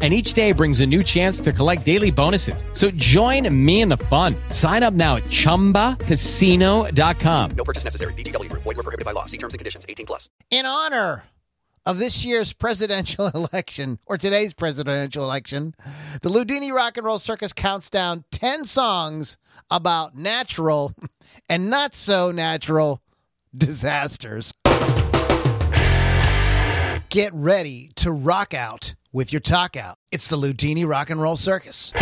And each day brings a new chance to collect daily bonuses. So join me in the fun. Sign up now at chumbacasino.com. No purchase necessary. VGW Group. Void were prohibited by law. See terms and conditions. 18 plus. in honor of this year's presidential election, or today's presidential election, the Loudini Rock and Roll Circus counts down 10 songs about natural and not so natural disasters. Get ready to rock out with your talk out. It's the Loudini Rock and Roll Circus.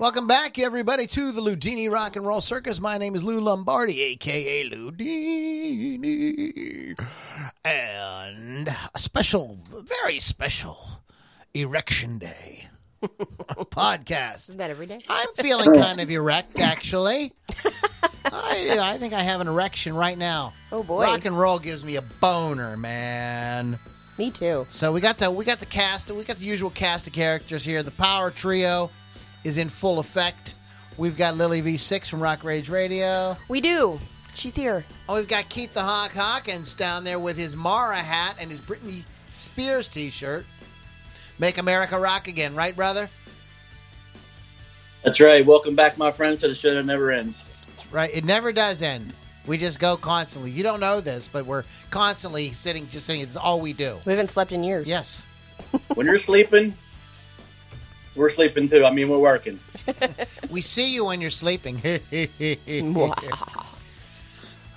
Welcome back, everybody, to the Loudini Rock and Roll Circus. My name is Lou Lombardi, aka Loudini, and a special, very special Erection Day podcast. Isn't that every day? I'm feeling kind of erect, actually. I, I think I have an erection right now. Oh, boy. Rock and roll gives me a boner, man. Me too. So we got the we got the cast, we got the usual cast of characters here. The power trio is in full effect. We've got Lily V6 from Rock Rage Radio. We do. She's here. Oh, we've got Keith the Hawk Hawkins down there with his Mara hat and his Britney Spears T-shirt. Make America rock again, right, brother? That's right. Welcome back, my friends, to the show that never ends. That's right. It never does end. We just go constantly. You don't know this, but we're constantly sitting, just sitting. It's all we do. We haven't slept in years. Yes. When you're sleeping, we're sleeping too. I mean, we're working. We see you when you're sleeping. oh,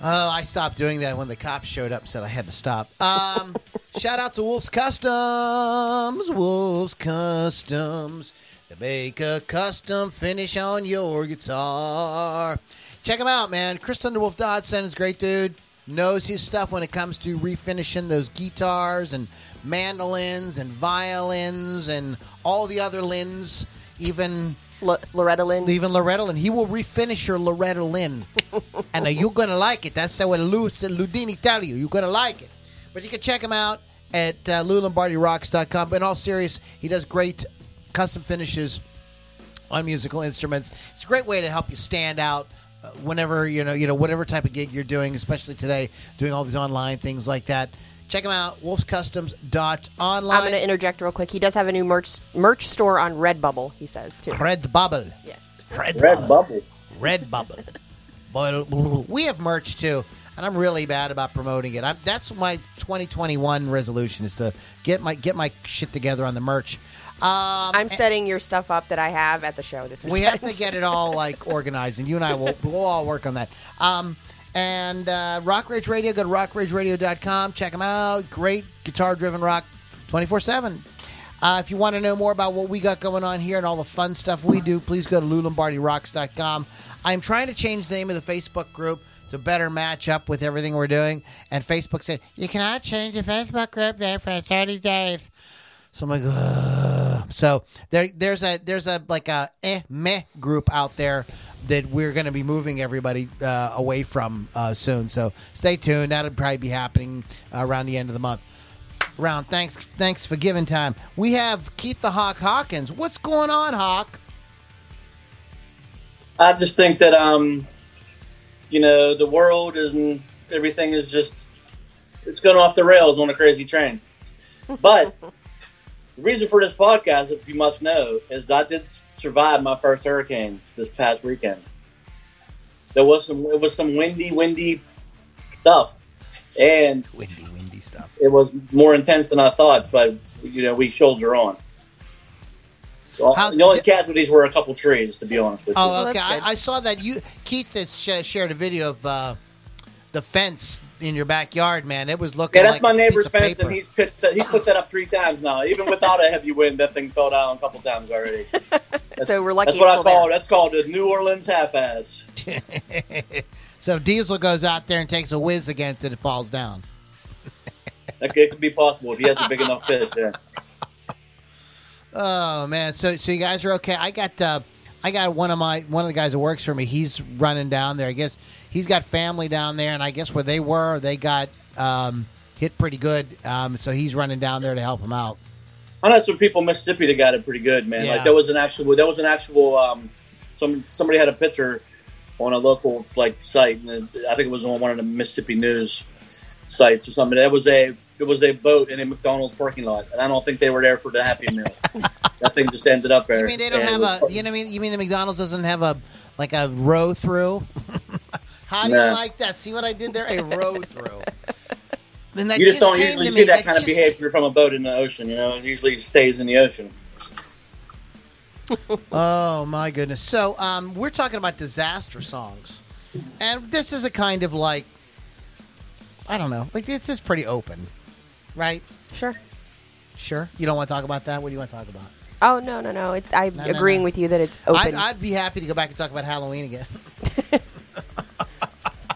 I stopped doing that when the cops showed up and said I had to stop. Um, shout out to Wolf's Customs. Wolf's Customs. They make a custom finish on your guitar. Check him out, man. Chris Thunderwolf Dodson is great dude. Knows his stuff when it comes to refinishing those guitars and mandolins and violins and all the other lins, even L- Loretta Lynn. even Loretta Lynn. He will refinish your Loretta Lynn. and uh, you're going to like it. That's what Lou Loudini tell you. You're going to like it. But you can check him out at uh, LouLombardiRocks.com. In all serious, he does great custom finishes on musical instruments. It's a great way to help you stand out uh, whenever, you know, you know, whatever type of gig you're doing, especially today, doing all these online things like that. Check him out, wolfscustoms.online. I'm going to interject real quick. He does have a new merch merch store on Redbubble. He says too. Redbubble. Yes. Redbubble. Red Bubble. bubble. Red Bubble. Boy, we have merch too, and I'm really bad about promoting it. I'm, that's my 2021 resolution is to get my get my shit together on the merch. Um, I'm setting your stuff up that I have at the show this weekend. we have to get it all like organized, and you and I will we'll all work on that. Um, and uh, Rock Rage Radio, go to rockrageradio.com. Check them out. Great guitar driven rock 24 7. Uh, if you want to know more about what we got going on here and all the fun stuff we do, please go to LouLombardiRocks.com. I'm trying to change the name of the Facebook group to better match up with everything we're doing. And Facebook said, you cannot change the Facebook group there for 30 days. So I'm like, Ugh. so there, there's a there's a like a eh meh group out there that we're going to be moving everybody uh, away from uh, soon. So stay tuned. That'll probably be happening uh, around the end of the month. Round. Thanks, thanks for giving time. We have Keith the Hawk Hawkins. What's going on, Hawk? I just think that um, you know, the world and everything is just it's going off the rails on a crazy train. But the reason for this podcast, if you must know, is that I did survive my first hurricane this past weekend. There was some it was some windy, windy stuff, and Windy, windy stuff. it was more intense than I thought. But you know, we shoulder on. So How- the only casualties were a couple trees, to be honest with you. Oh, okay. I, I saw that you Keith has sh- shared a video of uh, the fence in your backyard. Man, it was looking. Yeah, that's like my a piece neighbor's of fence, paper. and he's put that, he's put that up three times now. Even without a heavy wind, that thing fell down a couple times already. So we're lucky That's what I call there. that's called the New Orleans half-ass. So Diesel goes out there and takes a whiz against it, it falls down. That could, it could be possible if he has a big enough fish. Yeah. Oh man, so so you guys are okay. I got uh, I got one of my one of the guys that works for me. He's running down there. I guess he's got family down there, and I guess where they were, they got um, hit pretty good. Um, so he's running down there to help him out. I know some people in Mississippi that got it pretty good, man. Yeah. Like there was an actual, there was an actual, um, some somebody had a picture on a local like site, and I think it was on one of the Mississippi news sites or something. That was a, it was a boat in a McDonald's parking lot, and I don't think they were there for the Happy Meal. that thing just ended up there. You mean they don't have a? You know, what I mean, you mean the McDonald's doesn't have a like a row through? How do you like that? See what I did there? A row through. Then that You just don't came usually to see me. that kind of behavior from a boat in the ocean. You know, it usually stays in the ocean. Oh my goodness! So um, we're talking about disaster songs, and this is a kind of like I don't know, like this is pretty open, right? Sure. Sure. You don't want to talk about that. What do you want to talk about? Oh no no no! It's I'm No, no, agreeing no. with you that it's I'd, open. I'd be happy to go back and talk about Halloween again.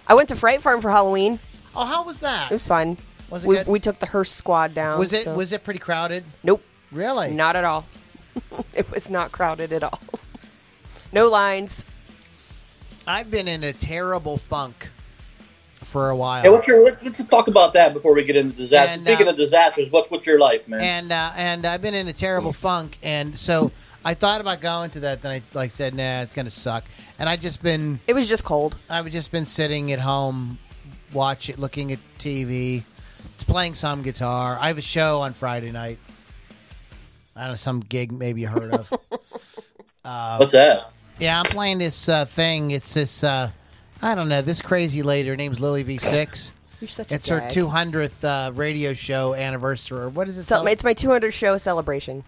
I went to Fright Farm for Halloween. Oh, how was that? It was fun. Was it we, good? we took the Hearst squad down. was it so- was it pretty crowded? Nope, Really? not at all. it was not crowded at all. no lines. I've been in a terrible funk for a while. Hey, what's your? Let's, let's just talk about that before we get into disasters. And, Speaking uh, of disasters, what's what's your life, man? and uh, and I've been in a terrible funk, and so I thought about going to that. Then I like said, nah, it's gonna suck. And I just been It was just cold. I've just been sitting at home, watch it, looking at TV, playing some guitar. I have a show on Friday night. I don't know some gig maybe you heard of. uh, what's that? yeah, I'm playing this uh, thing. It's this uh, I don't know this crazy lady. Her name's Lily V6. You're such It's a her jag. 200th uh, radio show anniversary. Or what is it? So, called? it's my 200 show celebration.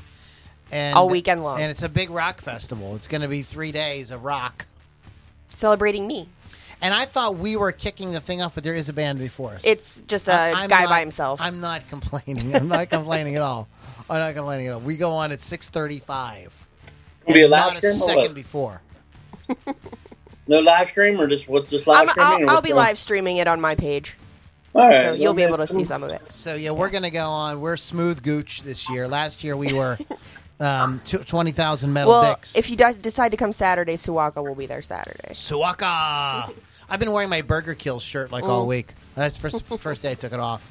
And, all weekend long. And it's a big rock festival. It's going to be three days of rock. Celebrating me. And I thought we were kicking the thing off, but there is a band before us. It's just a I- I'm guy not- by himself. I'm not complaining. I'm not complaining at all. I'm not complaining at all. We go on at 6:35. Be a live not a stream or second before. No live stream or just what's just live I'm, streaming? I'll, I'll be going- live streaming it on my page, All right, so you'll be able to see some of it. So yeah, we're gonna go on. We're smooth gooch this year. Last year we were um, twenty thousand metal Well, dicks. if you de- decide to come Saturday, Suwaka will be there Saturday. Suwaka. I've been wearing my Burger Kill shirt like Mm. all week. That's first first day I took it off.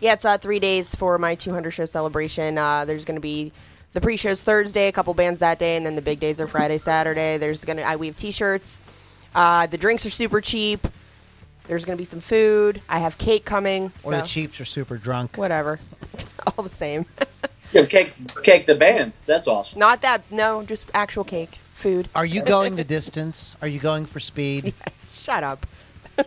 Yeah, it's uh, three days for my 200 show celebration. Uh, there's going to be the pre-shows Thursday, a couple bands that day, and then the big days are Friday, Saturday. There's gonna I, we have T-shirts. Uh, the drinks are super cheap. There's gonna be some food. I have cake coming. Or so the Cheaps are super drunk. whatever, all the same. Yeah, cake, cake the band. That's awesome. Not that no, just actual cake, food. Are you going the distance? Are you going for speed? Shut up.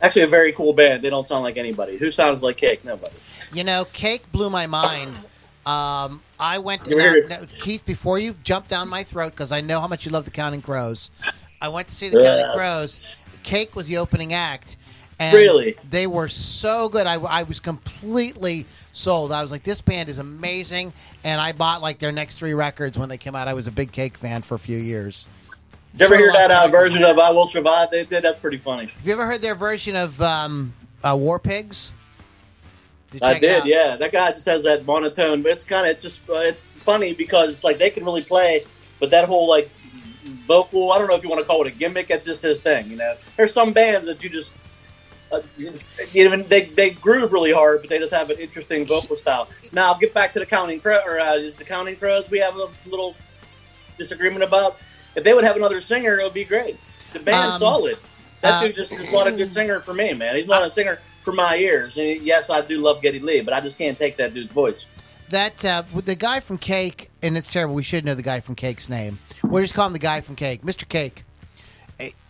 Actually, a very cool band. They don't sound like anybody. Who sounds like cake? Nobody. You know, cake blew my mind. Um, I went You were now- now, Keith before you jumped down my throat because I know how much you love the Counting Crows. I went to see the Counting Yeah. Crows. Cake was the opening act. And Really? They were so good. I, I was completely sold. I was like, this band is amazing. And I bought like their next three records when they came out. I was a big Cake fan for a few years. Did you ever hear that uh, version of "I Will Survive"? They did. That's pretty funny. Have you ever heard their version of um, uh, War Pigs? Did I did, yeah. That guy just has that monotone, but it's kind of just uh, it's funny because it's like they can really play, but that whole like vocal, I don't know if you want to call it a gimmick. That's just his thing, you know. There's some bands that you just uh, even they they groove really hard, but they just have an interesting vocal style. Now, I'll get back to the Counting Crow or uh, is the Counting Crows. We have a little disagreement about if they would have another singer, it would be great. The band's Um, solid. That uh, dude just is not a good singer for me, man. He's not a singer for my ears. And yes, I do love Geddy Lee, but I just can't take that dude's voice. That uh, the guy from Cake, and it's terrible. We should know the guy from Cake's name. We'll just call him the guy from Cake, Mr. Cake.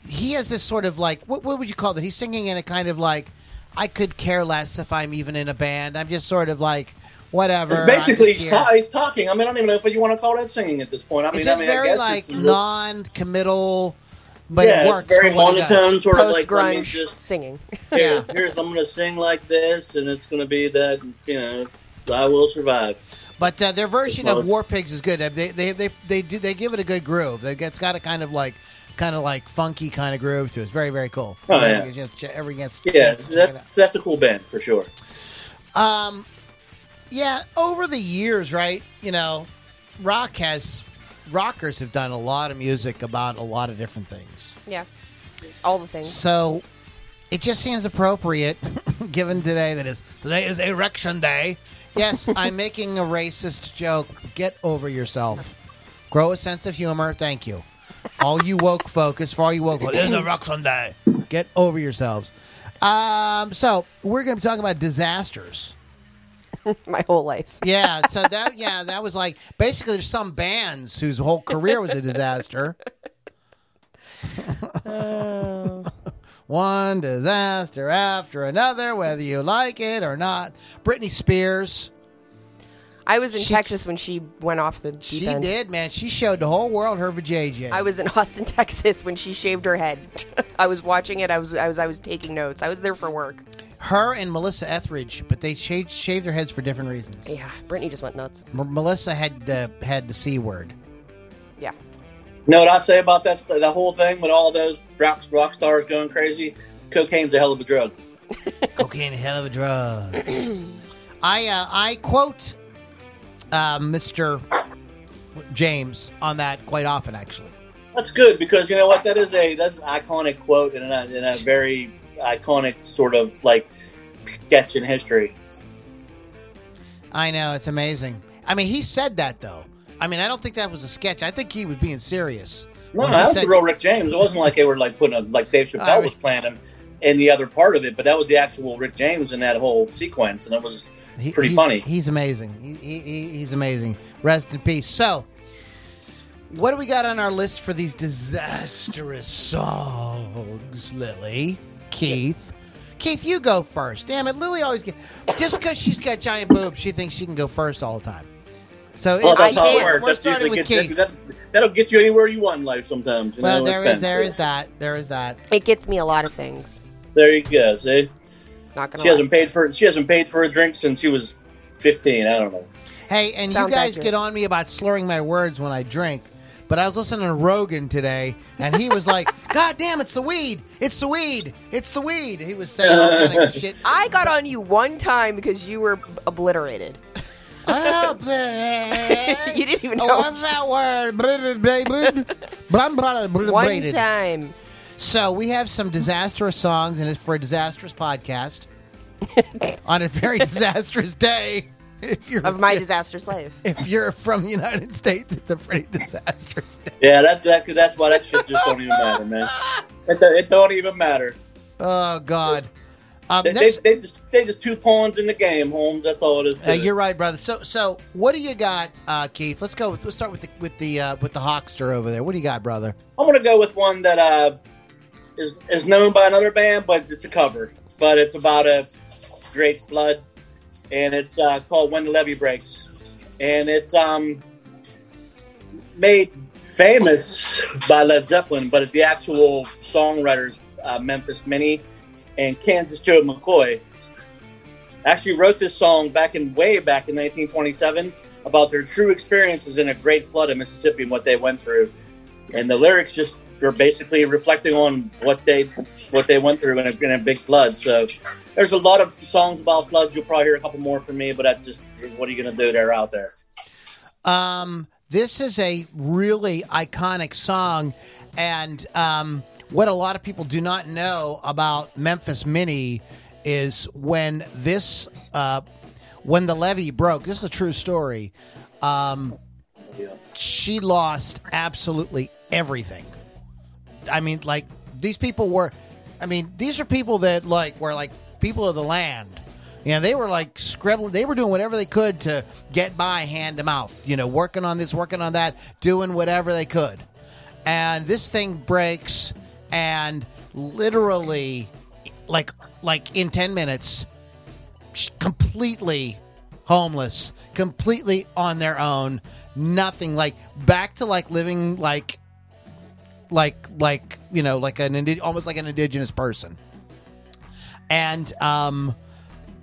He has this sort of like what, what would you call that? He's singing in a kind of like I could care less if I'm even in a band. I'm just sort of like whatever. It's basically he's, ta- he's talking. I mean, I don't even know if you want to call that singing at this point. I mean, It's just I mean, I very guess like it's, non-committal, but yeah, it works. It's very for what he does. monotone, sort of like let me grunge just singing. here, Yeah. here's I'm going to sing like this, and it's going to be that you know I will survive. But uh, their version of War Pigs is good. They they they they do they give it a good groove. It's got a kind of like kind of like funky kind of groove to it. It's very very cool. Oh, Every yeah. chance- ch- every chance- Yeah, chance to check it that's that's a cool band for sure. Um, yeah. Over the years, right? You know, rock has rockers have done a lot of music about a lot of different things. Yeah. All the things. So it just seems appropriate, given today that is today is erection day. Yes, I'm making a racist joke. Get over yourself. Grow a sense of humor. Thank you. All you woke focus for all you woke. It's erection day. Get over yourselves. Um, so we're going to be talking about disasters. My whole life. Yeah, so that yeah, that was like basically there's some bands whose whole career was a disaster. One disaster after another, whether you like it or not. Britney Spears, I was in She- Texas when she went off the deep she end. did, man. She showed the whole world her vajayjay. I was in Austin, Texas when she shaved her head. I was watching it. I was I was I was taking notes. I was there for work. her and Melissa Etheridge, but they shaved, shaved their heads for different reasons. Yeah, Brittany just went nuts. M- Melissa had the had the c word. Yeah. You know what I say about that that whole thing with all those rock, rock stars going crazy? Cocaine's a hell of a drug. Cocaine, a hell of a drug. I uh, I quote uh, Mr. James on that quite often, actually. That's good because you know what? That is a that's an iconic quote and a, and a very iconic sort of like sketch in history. I know it's amazing. I mean, he said that though. I mean, I don't think that was a sketch. I think he was being serious. No, that was said- the real Rick James. It wasn't like they were like putting a like Dave Chappelle I was playing him in the other part of it, but that was the actual Rick James in that whole sequence, and it was He- pretty he's, funny. He's amazing. He, he, he- he's amazing. Rest in peace. So, what do we got on our list for these disastrous songs, Lily? Keith? Keith, you go first. Damn it, Lily always get just because she's got giant boobs, she thinks she can go first all the time. So Well, it's- that's how it can't. works. We're That's starting with gets, Keith. that, that'll get you anywhere you want in life sometimes. You well, know, there it is there depends. is that there is that. It gets me a lot of things. There you go. See, Not gonna she lie. hasn't paid for she hasn't paid for a drink since she was fifteen. I don't know. Hey, and Sounds you guys accurate. get on me about slurring my words when I drink, but I was listening to Rogan today, and he was like, "God damn, it's the weed! It's the weed! It's the weed!" He was saying all kind of shit. I got on you one time because you were obliterated. Oh, bleh. You didn't even Oh, know. what's that word? One time. So we have some disastrous songs, and it's for a disastrous podcast on a very disastrous day. If you're Of my disastrous life. if you're from the United States, it's a pretty disastrous day. Yeah, that's that cause that's why that shit just don't even matter, man. It, don't- it don't even matter. Oh God. Um, They, they, next, they just they just two pawns in the game, Holmes. That's all it is. uh, you're right, brother. So, so what do you got, uh, Keith? Let's go. With, let's start with the with the uh, with the Hawkster over there. What do you got, brother? I'm gonna go with one that uh, is is known by another band, but it's a cover. But it's about a great flood, and it's uh, called "When the Levee Breaks," and it's um made famous by Led Zeppelin, but the actual songwriters uh, Memphis Minnie and Kansas Joe McCoy actually wrote this song back in way back in 1927 about their true experiences in a great flood in Mississippi and what they went through and the lyrics just are basically reflecting on what they what they went through in a, in a big flood. So there's a lot of songs about floods. You'll probably hear a couple more from me, but that's just what are you going to do? They're out there. Um, this is a really iconic song, and um, what a lot of people do not know about Memphis Minnie is when this uh, when the levee broke. This is a true story. Um, she lost absolutely everything. I mean, like these people were. I mean, these are people that like were like people of the land. You know, they were like scribbling. They were doing whatever they could to get by hand to mouth. You know, working on this, working on that, doing whatever they could. And this thing breaks, and literally, like like in ten minutes, completely homeless, completely on their own, nothing like back to like living like like like you know like an indi- almost like an indigenous person. And um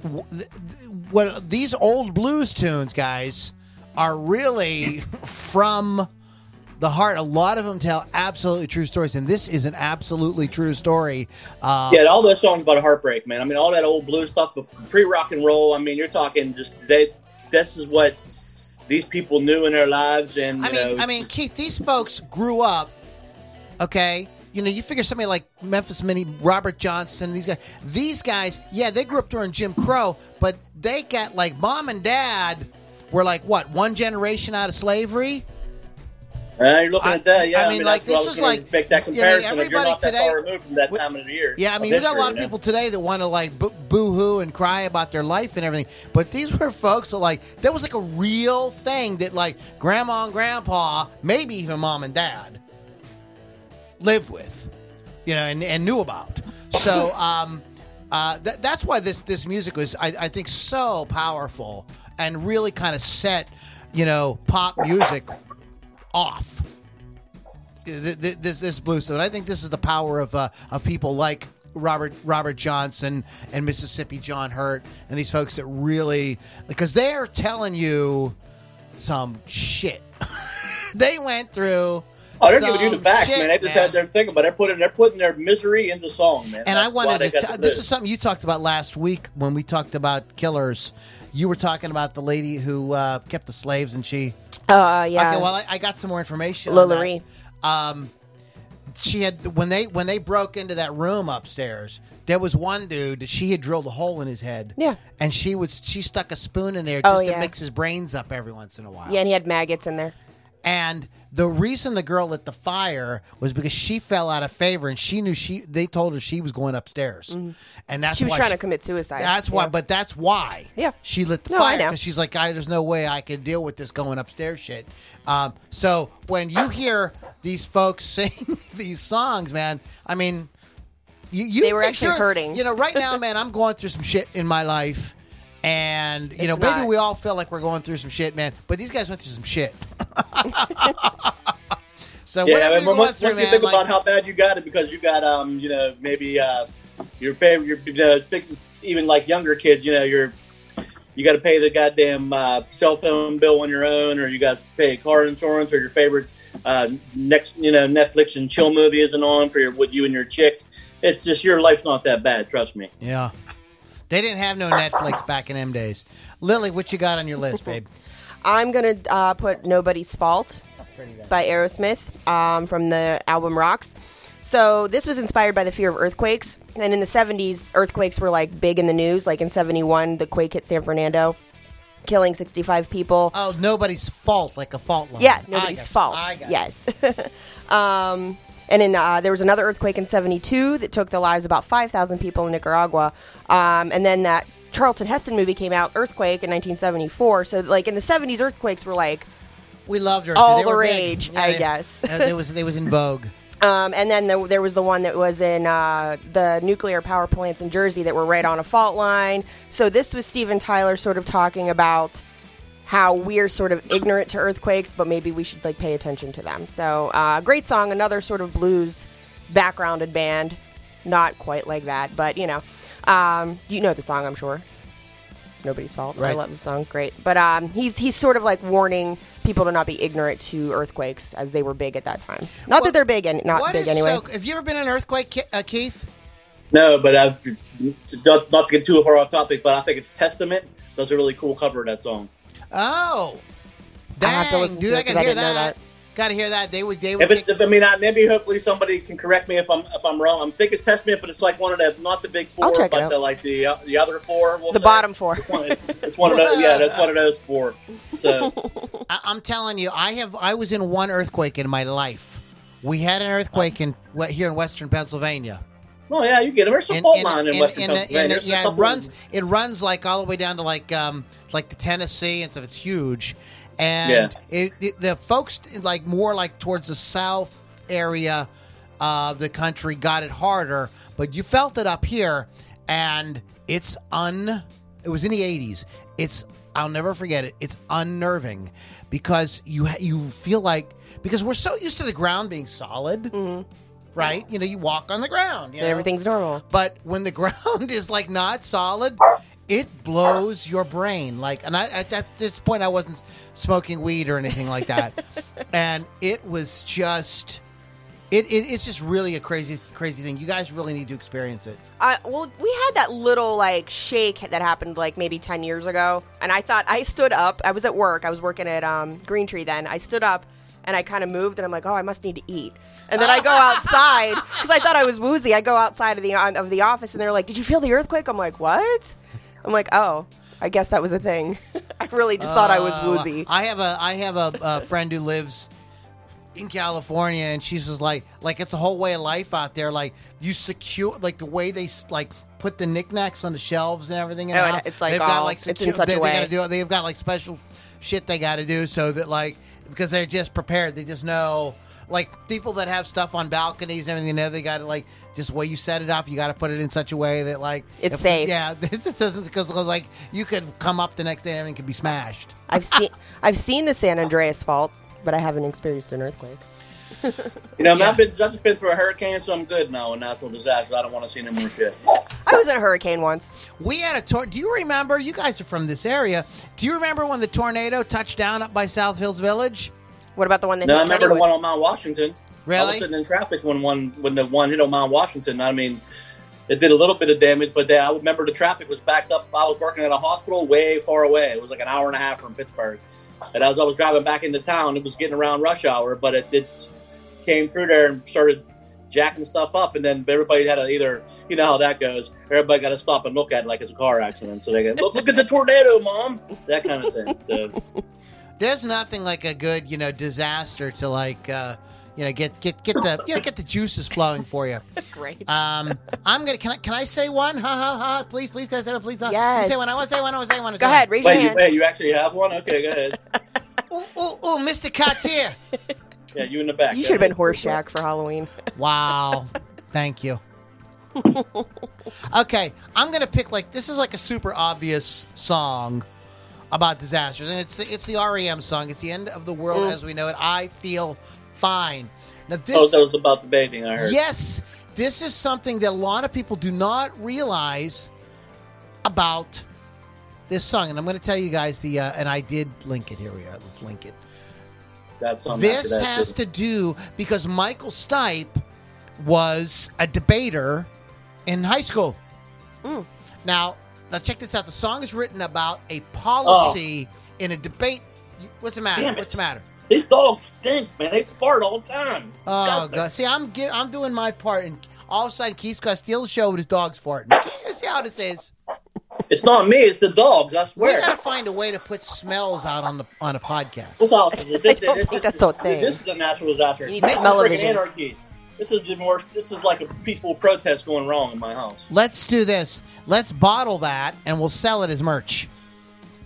w- th- th- what these old blues tunes guys are really from the heart. A lot of them tell absolutely true stories, and this is an absolutely true story. Uh, Yeah, all those songs about a heartbreak, man. I mean, all that old blues stuff, pre rock and roll. I mean, you're talking just they. This is what these people knew in their lives, and I mean, know, I mean, Keith, these folks grew up. Okay, you know, you figure somebody like Memphis Minnie, Robert Johnson, these guys. These guys, yeah, they grew up during Jim Crow, but they got like mom and dad were like what one generation out of slavery. uh, you're looking I- at that. Yeah, I I mean, mean, like, this is like- make that mean, comparison. if you're everybody today- that far removed from that we- time of the year. Yeah, I mean, we got a lot of you know? people today that want to like boo- boo-hoo and cry about their life and everything. But these were folks that like that was like a real thing that like grandma and grandpa, maybe even mom and dad, lived with, you know, and, and knew about. So um, uh, th- that's why this this music was, I, I think, so powerful and really kind of set, you know, pop music off th- th- this this blues stuff. And I think this is the power of uh, of people like Robert Robert Johnson and Mississippi John Hurt and these folks that really because they're telling you some shit. they went through. Oh, they're some giving you the facts, shit, man. They just man. had their thing, but they're putting they're putting their misery into song, man. And I That's why wanted to. T- this list. is something you talked about last week when we talked about killers. You were talking about the lady who uh, kept the slaves, and she. Uh, yeah. Okay, well, I, I got some more information. on Lola that. Ree. Um, she had when they when they broke into that room upstairs. There was one dude that she had drilled a hole in his head. Yeah. and she was she stuck a spoon in there Oh, just to mix his brains up every once in a while. yeah, and he had maggots in there. And the reason the girl lit the fire was because she fell out of favor, and she knew she. They told her she was going upstairs, and that's Mm-hmm. She was why trying to commit suicide. That's why, Yeah. but that's why. Yeah. she lit the No, I fire know. because she's like, I, "There's no way I could deal with this going upstairs shit." Um, so when you hear these folks sing these songs, man, I mean, you, you They were think actually you're- hurting. You know, right now, man, I'm going through some shit in my life, and you It's know, maybe not. we all feel like we're going through some shit, man. But these guys went through some shit. so Yeah, whatever I mean, you're going once, through, once you man, think like- about how bad you got it because you got, um, you know, maybe uh, your favorite, your, you know, big- even like younger kids, you know, you're you got to pay the goddamn uh, cell phone bill on your own, or you got to pay car insurance, or your favorite uh, next, you know, Netflix and chill movie isn't on for your with you and your chick. It's just your life's not that bad, trust me. Yeah. They didn't have no Netflix back in them days. Lily, what you got on your list, babe? I'm gonna uh, put "Nobody's Fault" by Aerosmith um, from the album Rocks. So this was inspired by the fear of earthquakes, and in the 70s, earthquakes were like big in the news. Like in '71, the quake hit San Fernando, killing 65 people. Oh, nobody's fault, like a fault line. Yeah, nobody's fault. Yes. um, and then uh, there was another earthquake in '72 that took the lives of about 5,000 people in Nicaragua. Um, and then that Charlton Heston movie came out, Earthquake, in 1974. So like in the '70s, earthquakes were like We loved her. All the rage, I they- guess. uh, they was they was in vogue. Um, and then there, there was the one that was in uh, the nuclear power plants in Jersey that were right on a fault line. So this was Steven Tyler sort of talking about how we're sort of ignorant to earthquakes, but maybe we should like pay attention to them. So uh, great song, another sort of blues backgrounded band, not quite like that, but you know, um, you know the song, I'm sure. Nobody's fault. I love the song, great. But um, he's he's sort of like warning people to not be ignorant to earthquakes as they were big at that time. Not What- that they're big and not big anyway. so? Have you ever been in an earthquake, uh, Keith? No, but I've, not, not to get too far off topic, but I think it's Testament does a really cool cover of that song. Oh, I dang, have to listen dude! to it I 'cause gotta I hear that. that. Gotta hear that. They would. They would. If kick- if, I mean, I, maybe hopefully somebody can correct me if I'm if I'm wrong. I'm thinking it's Testament, but it's like one of the not the big 4 I'll check it but the like the uh, the other four. We'll The say. bottom four. It's one, it's one of those. Yeah, that's one of those four. So I, I'm telling you, I have. I was in one earthquake in my life. We had an earthquake in here in Western Pennsylvania. Well, yeah, you get them. There's some In- fault line in, in- Western in the- in Pennsylvania. the- There's a yeah, it couple- runs. It runs like all the way down to like um like the Tennessee and stuff. It's huge, and Yeah. it, it, the folks like more like towards the south area of the country got it harder, but you felt it up here, and it's un. It was in the '80s. It's I'll never forget it. It's unnerving because you you feel like because we're so used to the ground being solid right? You know, you walk on the ground. You know? Everything's normal. But when the ground is like not solid, it blows your brain. Like, and I at that, this point, I wasn't smoking weed or anything like that, and it was just. It, it, it's just really a crazy crazy thing. You guys really need to experience it. I, well, we had that little like shake that happened like maybe ten years ago, and I thought I stood up. I was at work. I was working at um, Green Tree then. I stood up and I kind of moved, and I'm like, oh, I must need to eat. And then I go outside because I thought I was woozy. I go outside of the of the office, and they're like, "Did you feel the earthquake?" I'm like, "What?" I'm like, "Oh, I guess that was a thing." I really just thought I was Uh, woozy. I have a I have a, a friend who lives in California, and she's just like like it's a whole way of life out there. Like you secure like the way they like put the knickknacks on the shelves and everything. in Oh, and it's like they've got all- like it's in such a they, way. They gotta do. They've got like special shit they got to do so that like because they're just prepared. They just know. Like people that have stuff on balconies and everything, you know they got to like just the way you set it up. You got to put it in such a way that like It's if- safe. Yeah, this doesn't because like you could come up the next day and everything could be smashed. I've seen I've seen the San Andreas fault, but I haven't experienced an earthquake. You know, I mean, Yeah. I've been I've just been through a hurricane, so I'm good now. And natural disaster. I don't want to see any more shit. I was in a hurricane once. We had a tornado. Do you remember? You guys are from this area. Do you remember when the tornado touched down up by South Hills Village? What about the one that No, I remember the Kennywood? one on Mount Washington. Really? I was sitting in traffic when one when the one hit on Mount Washington. I mean, it did a little bit of damage, but I remember the traffic was backed up. I was working at a hospital way far away. It was like an hour and a half from Pittsburgh. And as I was driving back into town, it was getting around rush hour, but it did came through there and started jacking stuff up. And then everybody had to either, you know how that goes. Everybody got to stop and look at it like it's a car accident. So they go, look, look at the tornado, mom. That kind of thing. So There's nothing like a good, you know, disaster to like, uh, you know, get get get the you know get the juices flowing for you. Great. Um, I'm gonna can I can I say one? Ha ha ha! Please, please, can I say? Please, uh, Yes. Say one. I want to say one. I want to say one. Go say ahead, one. raise wait, your you, hand. wait, you actually have one? Okay, go ahead. Ooh, ooh, ooh! Mr. Cut's here. Yeah, you in the back. You should have been ahead. Horshack for Halloween. Wow. Thank you. okay, I'm gonna pick like this is like a super obvious song about disasters, and it's it's the REM song. It's the end of the world Mm. as we know it. I feel fine. Now this, Oh, that was about the bathing, I heard. yes, this is something that a lot of people do not realize about this song, and I'm going to tell you guys the. Uh, and I did link it. Here we are. Let's link it. That's something This that, has too. to do because Michael Stipe was a debater in high school. Mm. Now, now check this out. The song is written about a oh. policy in a debate. What's the matter? What's the matter? These dogs stink, man. They fart all the time. It's Oh disgusting. god! See, I'm gi- I'm doing my part, and all of a sudden Keith's got to steal the show with his dogs farting. See how this is? It's not me. It's the dogs. I We got to find a way to put smells out on the on a podcast. This house is- this- I don't this- think this- that's a thing. This is a natural disaster. You need smell-o-vision. anarchy. This is the more. This is like a peaceful protest going wrong in my house. Let's do this. Let's bottle that, and we'll sell it as merch.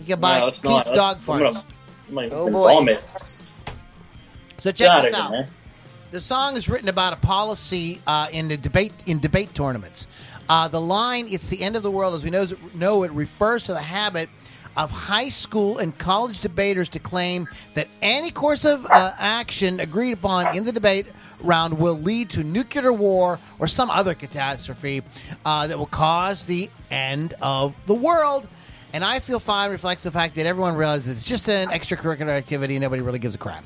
You can buy no, it's Keith's not. dog I'm gonna- I'm gonna Oh, boy. vomit. So check Got this it, out. man. The song is written about a policy uh, in the debate in debate tournaments. Uh, the line "It's the end of the world," as we know, know it refers to the habit of high school and college debaters to claim that any course of uh, action agreed upon in the debate round will lead to nuclear war or some other catastrophe uh, that will cause the end of the world. And I feel fine reflects the fact that everyone realizes it's just an extracurricular activity and nobody really gives a crap.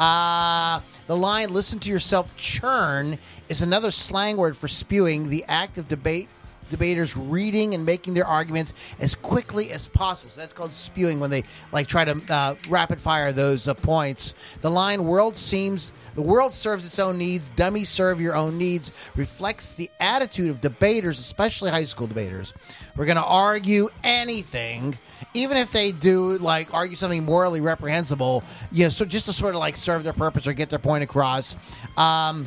Uh, the line "Listen to yourself churn" is another slang word for spewing. The act of debate debaters reading and making their arguments as quickly as possible. So that's called spewing when they like try to uh, rapid fire those uh, points. The line "World seems the world serves its own needs. Dummies serve your own needs." reflects the attitude of debaters, especially high school debaters. We're going to argue anything, even if they do like argue something morally reprehensible. You know, so just to sort of like serve their purpose or get their point across. Um,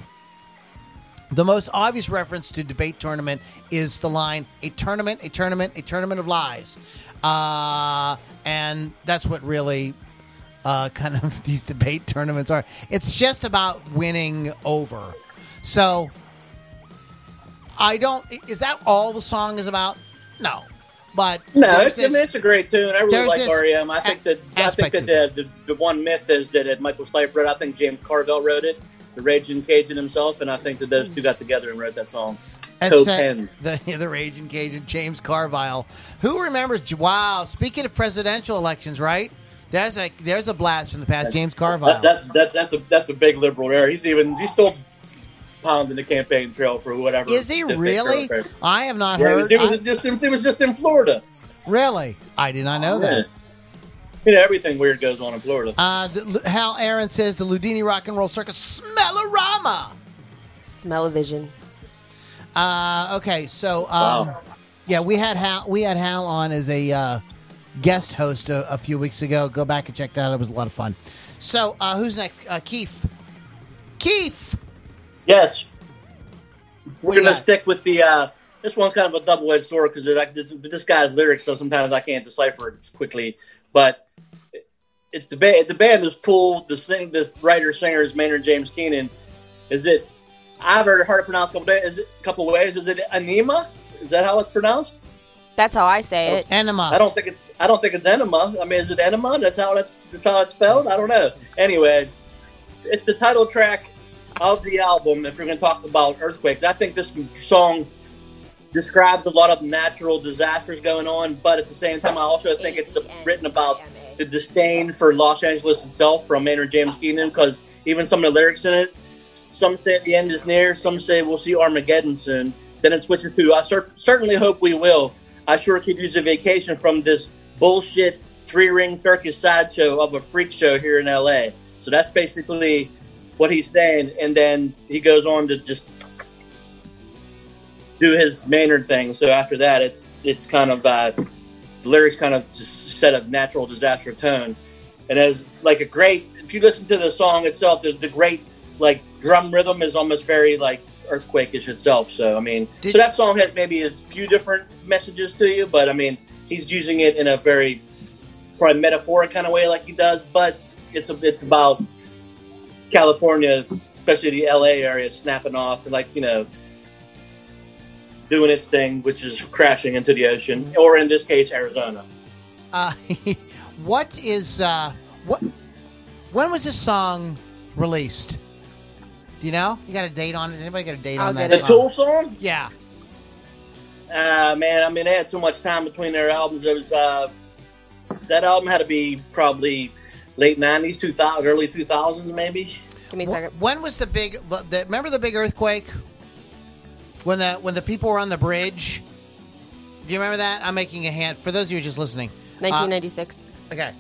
the most obvious reference to debate tournament is the line "a tournament, a tournament, a tournament of lies," uh, and that's what really uh, kind of these debate tournaments are. It's just about winning over. So I don't. Is that all the song is about? No, but No, it's, this- it's a great tune. I really like REM. I think that I think that the, the, the one myth is that uh, Michael Stipe wrote. I think James Carville wrote it. The Raging Cajun himself, and I think that those two got together and wrote that song. Co-pen. The, the Raging Cajun, James Carville. Who remembers? Wow. Speaking of presidential elections, right? There's a there's a blast from the past. James Carville. That, that, that, that's a that's a big liberal there. He's even he's still pounding the campaign trail for whatever. Is he really? I have not Yeah, heard. it was, I- just it was just in Florida. really? I did not know that. You know, everything weird goes on in Florida. Uh, the, Hal Aaron says the Loudini Rock and Roll Circus Smellorama. Smell-o-vision. Uh, okay, so um, Wow. yeah, we had Hal we had Hal on as a uh, guest host a, a few weeks ago. Go back and check that out; it was a lot of fun. So, uh, who's next? Uh, Keith. Keith. Yes. We're What do you gonna got? stick with the. uh This one's kind of a double-edged sword because this, this guy's lyrics, so sometimes I can't decipher it quickly. But it's the band. The band is told the sing, the writer singer is Maynard James Keenan. Is it? I've heard it hard to pronounce a couple days. Is it a couple ways? Is it anema? Is that how it's pronounced? That's how I say it. Enema. I don't think it's. I don't think it's enema. I mean, is it enema? That's how that's, that's how it's spelled. I don't know. Anyway, it's the title track of the album. If you're going to talk about earthquakes, I think this song describes a lot of natural disasters going on, but at the same time, I also think it's written about the disdain for Los Angeles itself from Maynard James Keenan because even some of the lyrics in it, some say the end is near, some say we'll see Armageddon soon. Then it switches to I cer- certainly hope we will. I sure could use a vacation from this bullshit three ring circus sideshow of a freak show here in LA. So that's basically what he's saying, and then he goes on to just do his Maynard thing. So after that, it's it's kind of uh, the lyrics kind of just set a natural disaster tone, and as like a great. If you listen to the song itself, the, the great like drum rhythm is almost very like earthquake-ish itself. So I mean, Did- so that song has maybe a few different messages to you, but I mean, he's using it in a very probably metaphoric kind of way, like he does. But it's a, it's about California, especially the LA area, snapping off and like you know doing its thing, which is crashing into the ocean, or in this case, Arizona. Uh, what is uh, what? When was this song released? Do you know? You got a date on it? Anybody got a date I'll on get that? The song? Tool song, Yeah. uh, man. I mean, they had so much time between their albums. It was uh, that album had to be probably late '90s, 2000, early 2000s, maybe. Give me a second. When was the big? The, remember the big earthquake? When the when the people were on the bridge. Do you remember that? I'm making a hand for those of you just listening. Uh, 1996. okay.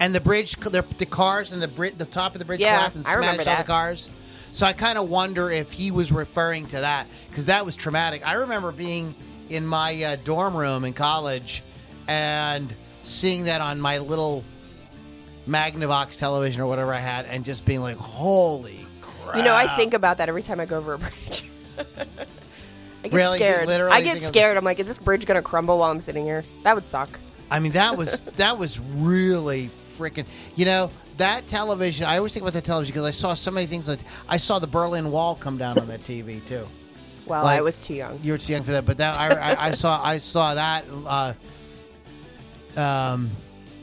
And the bridge, the, the cars and the bri- the top of the bridge Yeah, collapsed and smashed all the cars. So I kind of wonder if he was referring to that because that was traumatic. I remember being in my uh, dorm room in college and seeing that on my little Magnavox television or whatever I had, and just being like, "Holy crap!" You know, I think about that every time I go over a bridge. I get Really? Scared. literally I get scared. I'm like, is this bridge gonna crumble while I'm sitting here? That would suck. I mean, that was that was really freaking. You know, that television. I always think about that television because I saw so many things. Like I saw the Berlin Wall come down on that TV too. Well, Like- I was too young. You were too young for that, but that I, I, I saw I saw that. Uh, um,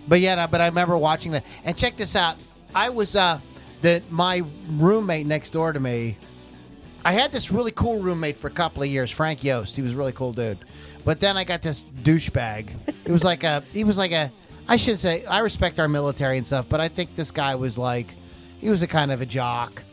but yeah, but I remember watching that. And check this out. I was uh, the my roommate next door to me. I had this really cool roommate for a couple of years, Frank Yost. He was a really cool dude. But then I got this douchebag. It was like a. He was like a. I should say I respect our military and stuff, but I think this guy was like, he was a kind of a jock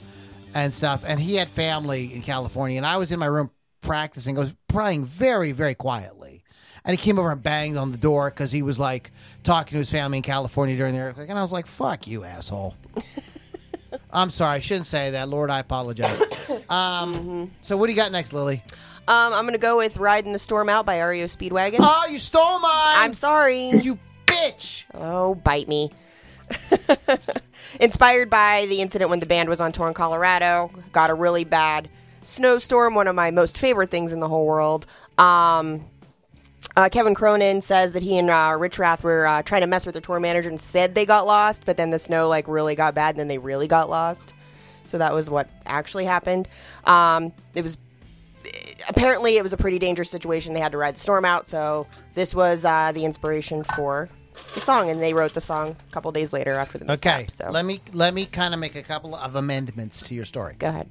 and stuff. And he had family in California, and I was in my room practicing. I was playing very, very quietly. And he came over and banged on the door because he was like talking to his family in California during the earthquake. And I was like, fuck you, asshole. I'm sorry. I shouldn't say that. Lord, I apologize. Um, So, what do you got next, Lily? Um, I'm gonna go with "Riding the Storm Out" by REO Speedwagon. Oh, you stole mine. I'm sorry. You bitch. Oh, bite me. Inspired by the incident when the band was on tour in Colorado, got a really bad snowstorm, one of my most favorite things in the whole world. Um, uh, Kevin Cronin says that he and uh, Richrath were uh, trying to mess with their tour manager and said they got lost, but then the snow like really got bad and then they really got lost. So that was what actually happened. Um, it was apparently it was a pretty dangerous situation. They had to ride the storm out, so this was uh, the inspiration for the song, and they wrote the song a couple days later after the mishap. Okay, so let me let me kind of make a couple of amendments to your story. go ahead.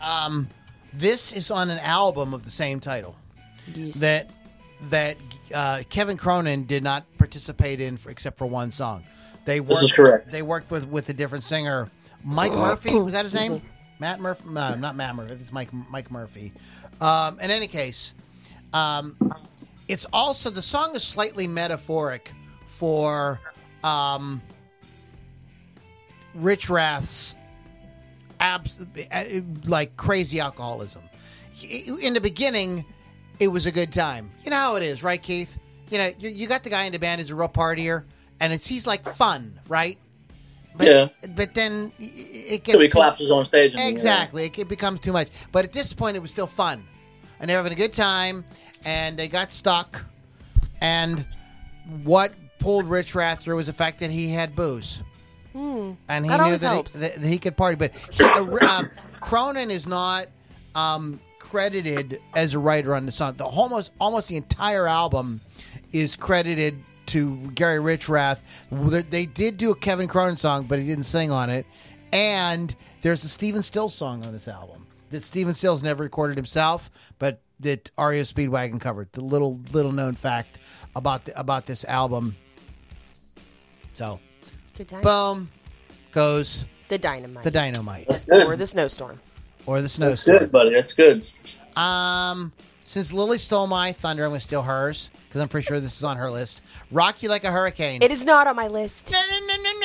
Um, this is on an album of the same title Yes. that that uh, Kevin Cronin did not participate in for, except for one song. They worked, This is correct. They worked with with a different singer, Mike Murphy. Was that his name? Matt Murphy? No, not Matt Murphy. It's Mike Mike Murphy. Um, in any case, um, it's also the song is slightly metaphoric for um, Richrath's abs- uh, like crazy alcoholism. In the beginning, it was a good time. You know how it is, right, Keith? You know, you, you got the guy in the band who's a real partier, and it's he's like fun, right? But, Yeah. But then it it gets So he too- collapses on stage. Exactly. It, it becomes too much. But at this point, it was still fun. And they were having a good time. And they got stuck. And what pulled Richrath through was the fact that he had booze. And he That knew always that he, that he could party. But he, uh, Cronin is not um, credited as a writer on the song. The almost almost the entire album is credited to Gary Richrath. They did do a Kevin Cronin song, but he didn't sing on it. And there's a Stephen Stills song on this album that Stephen Stills never recorded himself, but that REO Speedwagon covered. The little little known fact about the, about this album. So, Good time. boom goes the dynamite the dynamite Good. or the snowstorm. or the snowstorm. That's good, buddy. That's good. Um, since Lily stole my thunder, I'm going to steal hers because I'm pretty sure this is on her list. Rock you like a hurricane. It is not on my list.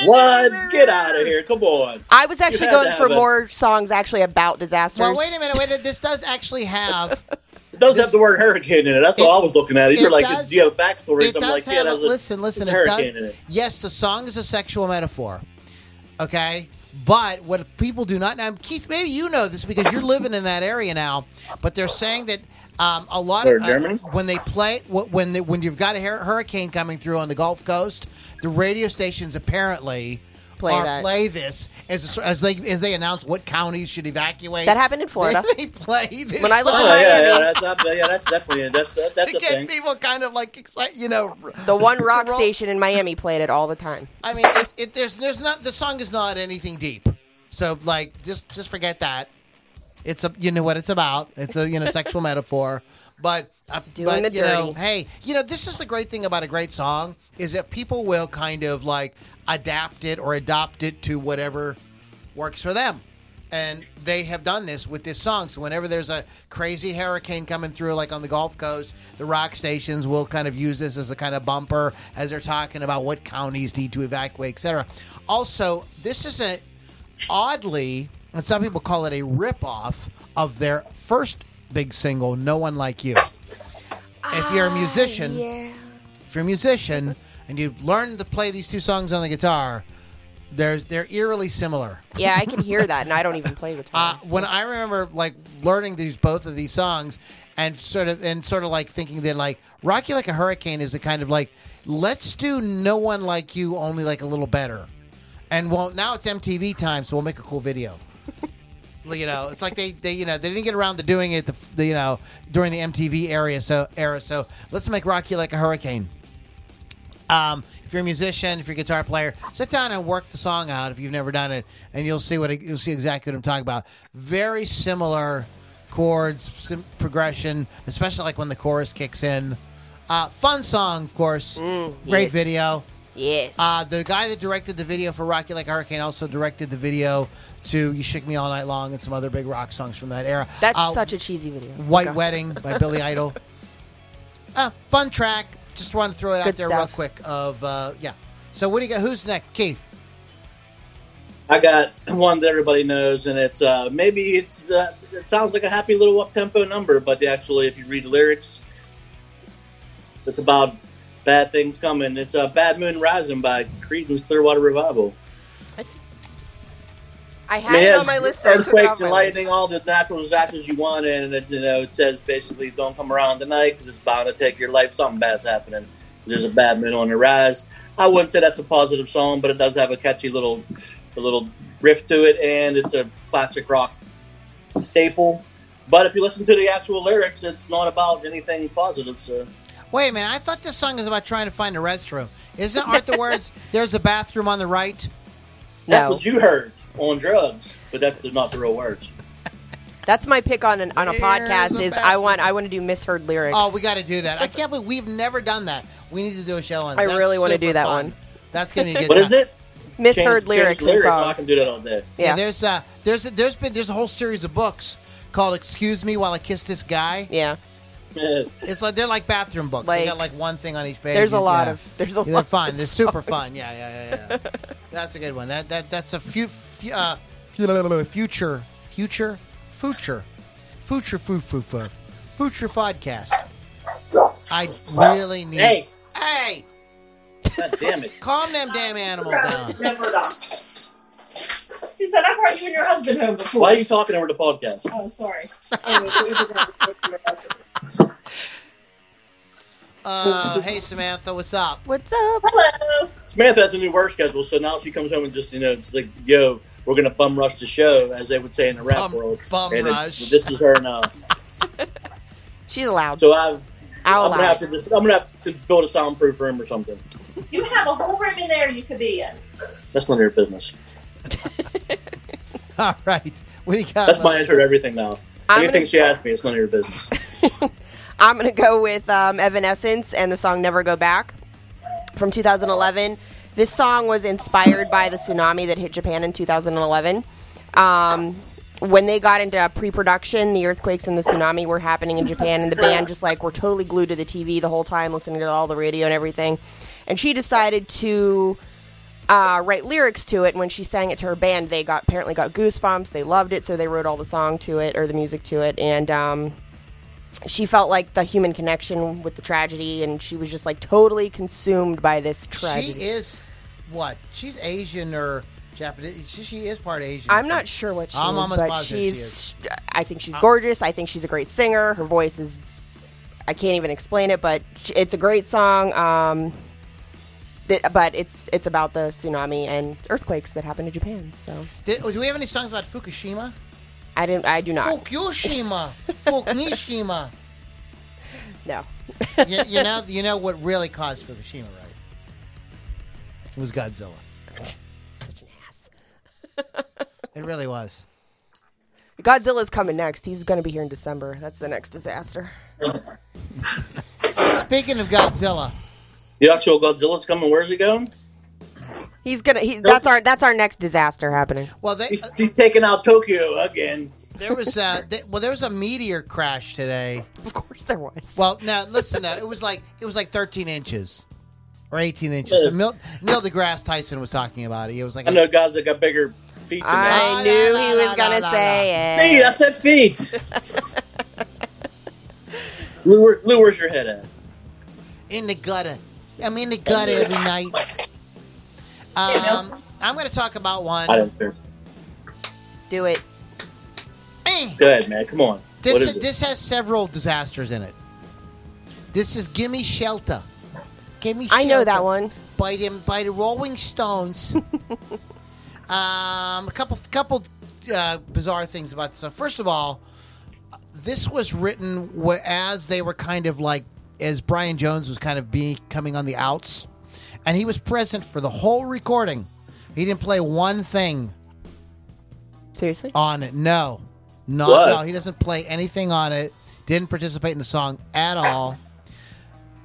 What? Get out of here. Come on. I was actually had going to for it. more songs actually about disasters. Well, wait a minute. Wait a minute. This does actually have. It does This- have the word hurricane in it. That's all I was looking at. it You're like, does- do you have a backstory? It I'm does like, yeah, have. a, there's a, listen, listen. there's It a does. in it. Yes, the song is a sexual metaphor. Okay. But what people do not know, Keith, maybe you know this because you're living in that area now. But they're saying that um, a lot Where, of uh, when they play when they, when you've got a hurricane coming through on the Gulf Coast, the radio stations apparently Play are- that. play this as as they as they announce what counties should evacuate. That happened in Florida. They, they play this When I lived in song Oh, yeah, Miami. yeah, that's, not- yeah, that's definitely that's that's, that's to a get thing. people kind of like excited, you know. the one rock to station in Miami played it all the time. I mean, it, it, there's there's not the song is not anything deep, so like just just forget that. It's a you know what it's about. It's a you know sexual metaphor, but uh, Doing but, the you know, dirty. hey, you know this is the great thing about a great song is that people will kind of like adapt it or adopt it to whatever works for them. And they have done this with this song. So whenever there's a crazy hurricane coming through, like on the Gulf Coast, the rock stations will kind of use this as a kind of bumper as they're talking about what counties need to evacuate, etc. Also, this is a oddly, and some people call it a ripoff of their first big single, "No One Like You." If you're a musician, Yeah. if you're a musician and you learn to play these two songs on the guitar, there's they're eerily similar. Yeah, I can hear that, and I don't even play Uh, guitar. when I remember like learning these both of these songs and sort of and sort of like thinking that like Rock You Like a Hurricane" is a kind of like let's do "No One Like You" only like a little better, and well now it's MTV time, so we'll make a cool video. you know, it's like they, they you know they didn't get around to doing it the, the you know during the MTV area so era. So let's make Rock You Like a Hurricane." Um, if you're a musician, if you're a guitar player, sit down and work the song out if you've never done it, and you'll see what you'll see exactly what I'm talking about. Very similar chords, sim- progression, especially like when the chorus kicks in. Uh, fun song, of course. Great yes. video. Yes. Uh, the guy that directed the video for Rock You Like a Hurricane also directed the video to "You Shook Me All Night Long" and some other big rock songs from that era. That's Uh, such a cheesy video. White Okay. Wedding by Billy Idol. Uh, fun track. Just want to throw it out there stuff. real quick. Of uh, yeah. So what do you got? Who's next? Keith. I got one that everybody knows, and it's uh, maybe it's uh, it sounds like a happy little up tempo number, but actually, if you read the lyrics, it's about bad things coming. It's uh, "Bad Moon Rising" by Creedence Clearwater Revival. I I had mean, it has on my list. I it earthquakes and lightning, list. all the natural disasters you want, and it, you know it says basically don't come around tonight because it's bound to take your life. Something bad's happening. There's a bad moon on the rise. I wouldn't say that's a positive song, but it does have a catchy little, a little riff to it, and it's a classic rock staple. But if you listen to the actual lyrics, it's not about anything positive. So Wait a minute. I thought this song is about trying to find a restroom. Isn't aren't the words? There's a bathroom on the right. That's No. what you heard on drugs, but that's not the real words. That's my pick on an, on a There's podcast. a Is I want I want to do misheard lyrics. Oh, we got to do that. I can't believe we've never done that. We need to do a show on. That. I That's really wanna do that fun. one. That's gonna be a good. What time. is it? misheard Change- lyrics change and I can do that all day. Yeah. There's uh, there's there's been there's a whole series of books called "Excuse Me While I Kiss This Guy." yeah. It's like they're like bathroom books. they got like one thing on each page. There's a lot Yeah. of there's a Yeah, lot. they're fun. of They're super fun. Yeah, yeah, yeah, yeah. That's a good one. That that that's a few, few uh, future future future future future food food food future podcast. I really need. Hey, hey, God damn it! calm them damn animals down. Never done. She said, I brought you and your husband home before. Why are you talking over the podcast? Oh, sorry. Anyway, so we were gonna take your husband. Uh, hey Samantha, what's up? What's up? Hello. Samantha has a new work schedule, so now she comes home and just you know, it's like, yo, we're gonna bum rush the show, as they would say in the rap Bum- world. bum and rush. this is her now. She's allowed. So I've, I'll I'm gonna have to just, I'm gonna have to build a soundproof room or something. You have a whole room in there you could be in. That's none of your business. All right, what do you got? That's my answer to everything now. I'm Anything gonna- she asks me, it's none of your business. I'm gonna go with um, Evanescence and the song "Never Go Back" from 2011. This song was inspired by the tsunami that hit Japan in 2011. Um, when they got into pre-production, the earthquakes and the tsunami were happening in Japan, and the band just like were totally glued to the TV the whole time, listening to all the radio and everything. And she decided to uh, write lyrics to it. And when she sang it to her band, they got apparently got goosebumps. They loved it, so they wrote all the song to it or the music to it, and um, she felt like the human connection with the tragedy, and she was just like totally consumed by this tragedy. She is what? She's Asian or Japanese? She, she is part Asian. I'm not sure what she I'm is, but positive she she's. I think she's gorgeous. I think she's a great singer. Her voice is. I can't even explain it, but it's a great song. Um, th- but it's it's about the tsunami and earthquakes that happened in Japan. So Did, oh, do we have any songs about Fukushima? I didn't. I do not. Fukushima, Fukushima. No. you, you know, you know what really caused Fukushima, right? It was Godzilla. Such an ass. It really was. Godzilla's coming next. He's going to be here in December. That's the next disaster. Speaking of Godzilla, The actual Godzilla's coming. Where's he going? He's gonna. He, that's our. That's our next disaster happening. well, they, He's, he's taking out Tokyo again. there was uh, th- well, there was a meteor crash today. Of course there was. Well, now listen, uh, it was like it was like 13 inches or 18 inches. So Mil- Neil deGrasse Tyson was talking about it. It was like I know guys that got bigger feet than. I No, knew no, he was no, gonna no, say Me, it. I said feet. Lou, where, Lou, where's your head at? in the gutter. I'm in the gut every night. Um, I'm going to talk about one. Don't care. Do it. Eh. Go ahead, man. Come on. This what is, is this has several disasters in it. This is "Gimme Shelter." Gimme. Shelter. I know that one. by them by the Rolling Stones. um, a couple couple uh, bizarre things about this. So first of all, this was written as they were kind of like as Brian Jones was kind of becoming on the outs, and he was present for the whole recording. He didn't play one thing Seriously? on it. No, no, What? no. He doesn't play anything on it. Didn't participate in the song at all.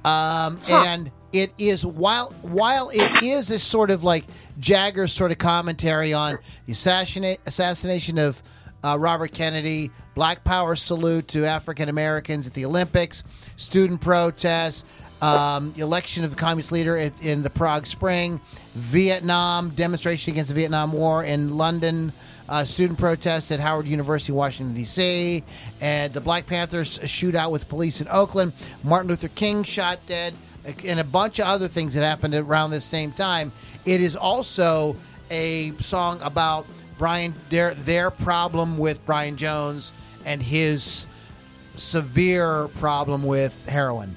Um, and it is while while it is this sort of like Jagger sort of commentary on the assassinate, assassination of uh, Robert Kennedy, Black Power salute to African Americans at the Olympics, student protests, um, election of the communist leader in, in the Prague Spring, Vietnam demonstration against the Vietnam War in London, uh, student protests at Howard University, Washington D.C., and the Black Panthers shootout with police in Oakland, Martin Luther King shot dead, and a bunch of other things that happened around this same time. It is also a song about Brian their their problem with Brian Jones and his severe problem with heroin.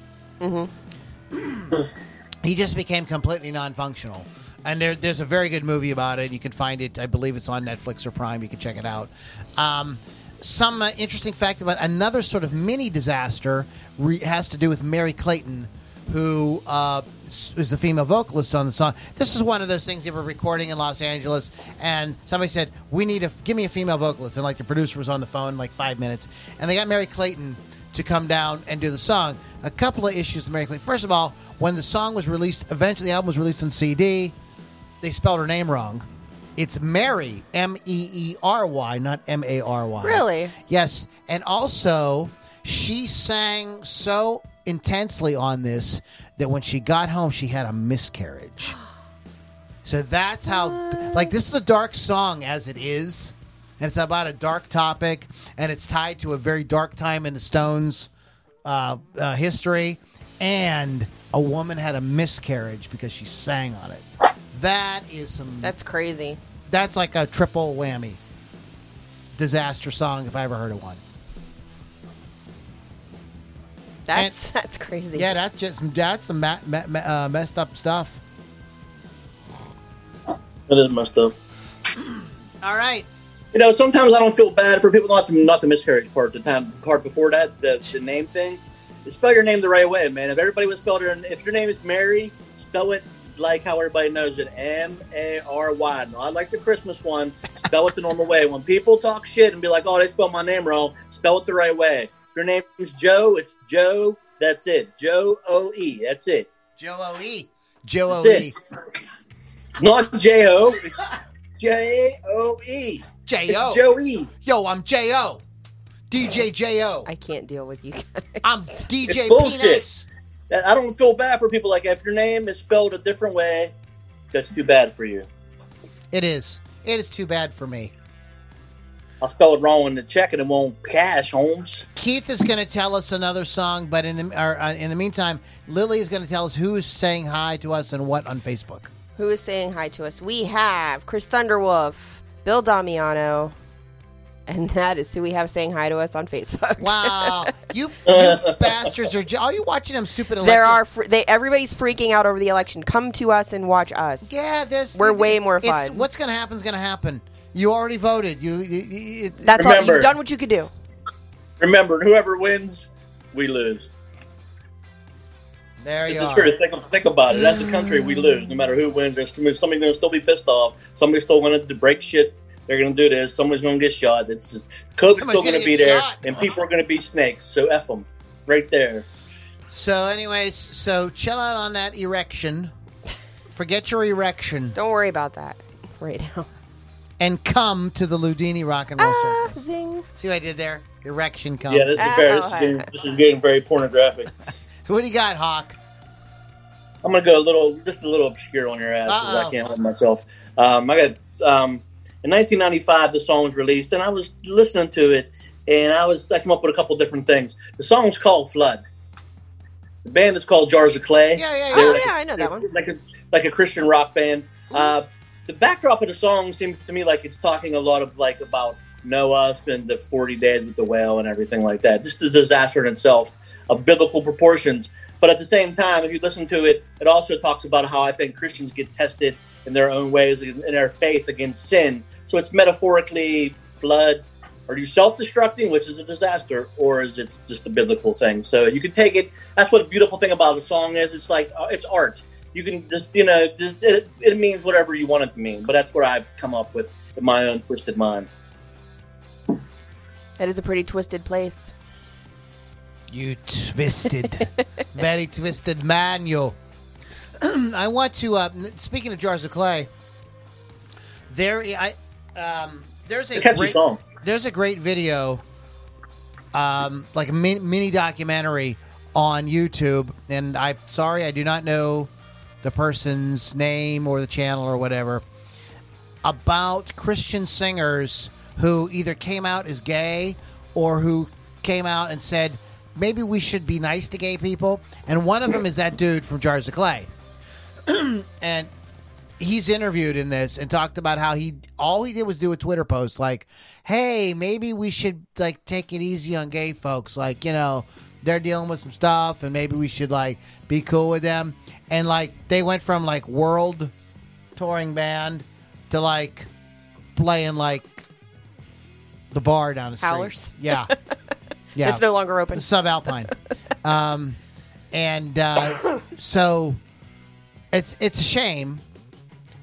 he just became completely non-functional. And there, there's a very good movie about it. You can find it. I believe it's on Netflix or Prime. You can check it out. Um, some uh, interesting fact about another sort of mini disaster re- has to do with Merry Clayton, who uh, s- is the female vocalist on the song. This is one of those things they were recording in Los Angeles, and somebody said, "We need a give me a female vocalist," and like the producer was on the phone in like five minutes, and they got Merry Clayton to come down and do the song. A couple of issues with Merry Clayton. First of all, when the song was released, eventually the album was released on CD. They spelled her name wrong. It's Mary, M E E R Y, not M A R Y. Really? Yes. And also, she sang so intensely on this that when she got home, she had a miscarriage. So that's how, like, this is a dark song as it is. And it's about a dark topic, and it's tied to a very dark time in the Stones' uh, uh, history. And a woman had a miscarriage because she sang on it. That is some. That's crazy. That's like a triple whammy disaster song if I ever heard of one. That's that's crazy. Yeah, that's just that's some ma- ma- ma- uh, messed up stuff. It is messed up. All right, You know, sometimes I don't feel bad for people not to not the miscarriage part. The time part before that, the, the name thing. Spell your name the right way, man. If everybody would spell it, if your name is Mary, spell it like how everybody knows it, M A R Y. Not like the Christmas one. Spell it the normal way. When people talk shit and be like, "Oh, they spelled my name wrong," spell it the right way. If your name is Joe, it's Joe. That's it. Joe O E. That's it. Joe O E, Joe O That's E, it. Not J O. It's J O E. J It's Joe E. Yo, I'm J O, DJ J O. I can't deal with you guys. I'm DJ It's bullshit. Penis. I don't feel bad for people like if your name is spelled a different way, that's too bad for you. It is. It is too bad for me. I'll spell it wrong in the check and it won't cash, Holmes. Keith is going to tell us another song, but in the or, uh, in the meantime, Lily is going to tell us who is saying hi to us and what on Facebook. Who is saying hi to us? We have Chris Thunderwolf, Bill Damiano, and that is who we have saying hi to us on Facebook. Wow, you you bastards are! Are you watching them stupid? There are fr- they everybody's freaking out over the election. Come to us and watch us. Yeah, this We're way more it's- fun. What's going to happen is going to happen. You already voted. You. you, you it- That's all. You've done what you could do. Remember, whoever wins, we lose. there you It's the are. truth. Think, think about it. As a country, we lose. No matter who wins, there's somebody going to still be pissed off. Somebody's still going to break shit. They're going to do this. Somebody's going to get shot. It's COVID's Somebody's still going gonna be there, shot. and people are going to be snakes. So f them, right there. So, anyways, so chill out on that erection. Forget your erection Don't worry about that right now. And come to the Loudini Rock and Roll Ah, Circus. zing. See what I did there? Erection come. Yeah, this is very. This is getting, this is getting very pornographic. what do you got, Hawk? I'm gonna go a little, just a little obscure on your ass. 'cause Uh-oh. I can't help myself. Um, I got um, in 1995 the song was released, and I was listening to it, and I was I came up with a couple different things. The song's called Flood. The band is called Jars of Clay. Yeah, yeah, yeah. Oh like yeah, a- I know that one. Like a like a Christian rock band. Uh, the backdrop of the song seems to me like it's talking a lot of like about Noah and the 40 days with the whale and everything like that. Just the disaster in itself of biblical proportions. But at the same time, if you listen to it, it also talks about how I think Christians get tested in their own ways in their faith against sin. So it's metaphorically flood. Are you self-destructing, which is a disaster, or is it just a biblical thing? So you can take it. That's what the beautiful thing about a song is. It's like uh, it's art. You can just you know just, it, it means whatever you want it to mean. But that's what I've come up with in my own twisted mind. That is a pretty twisted place. You twisted, very twisted man, you. I want to. Uh, speaking of jars of clay, there, I, um, there's a a great, song. there's a great video, um, like a mini, mini documentary on YouTube, and I'm sorry I do not know the person's name or the channel or whatever about Christian singers who either came out as gay or who came out and said maybe we should be nice to gay people, and one of them is that dude from Jars of Clay, and he's interviewed in this and talked about how he all he did was do a Twitter post like, "Hey, maybe we should like take it easy on gay folks. Like, you know, they're dealing with some stuff, and maybe we should like be cool with them." And like they went from like world touring band to like playing like the bar down the street. Howlers? Yeah, yeah. It's no longer open. subalpine. um, and uh, so it's it's a shame,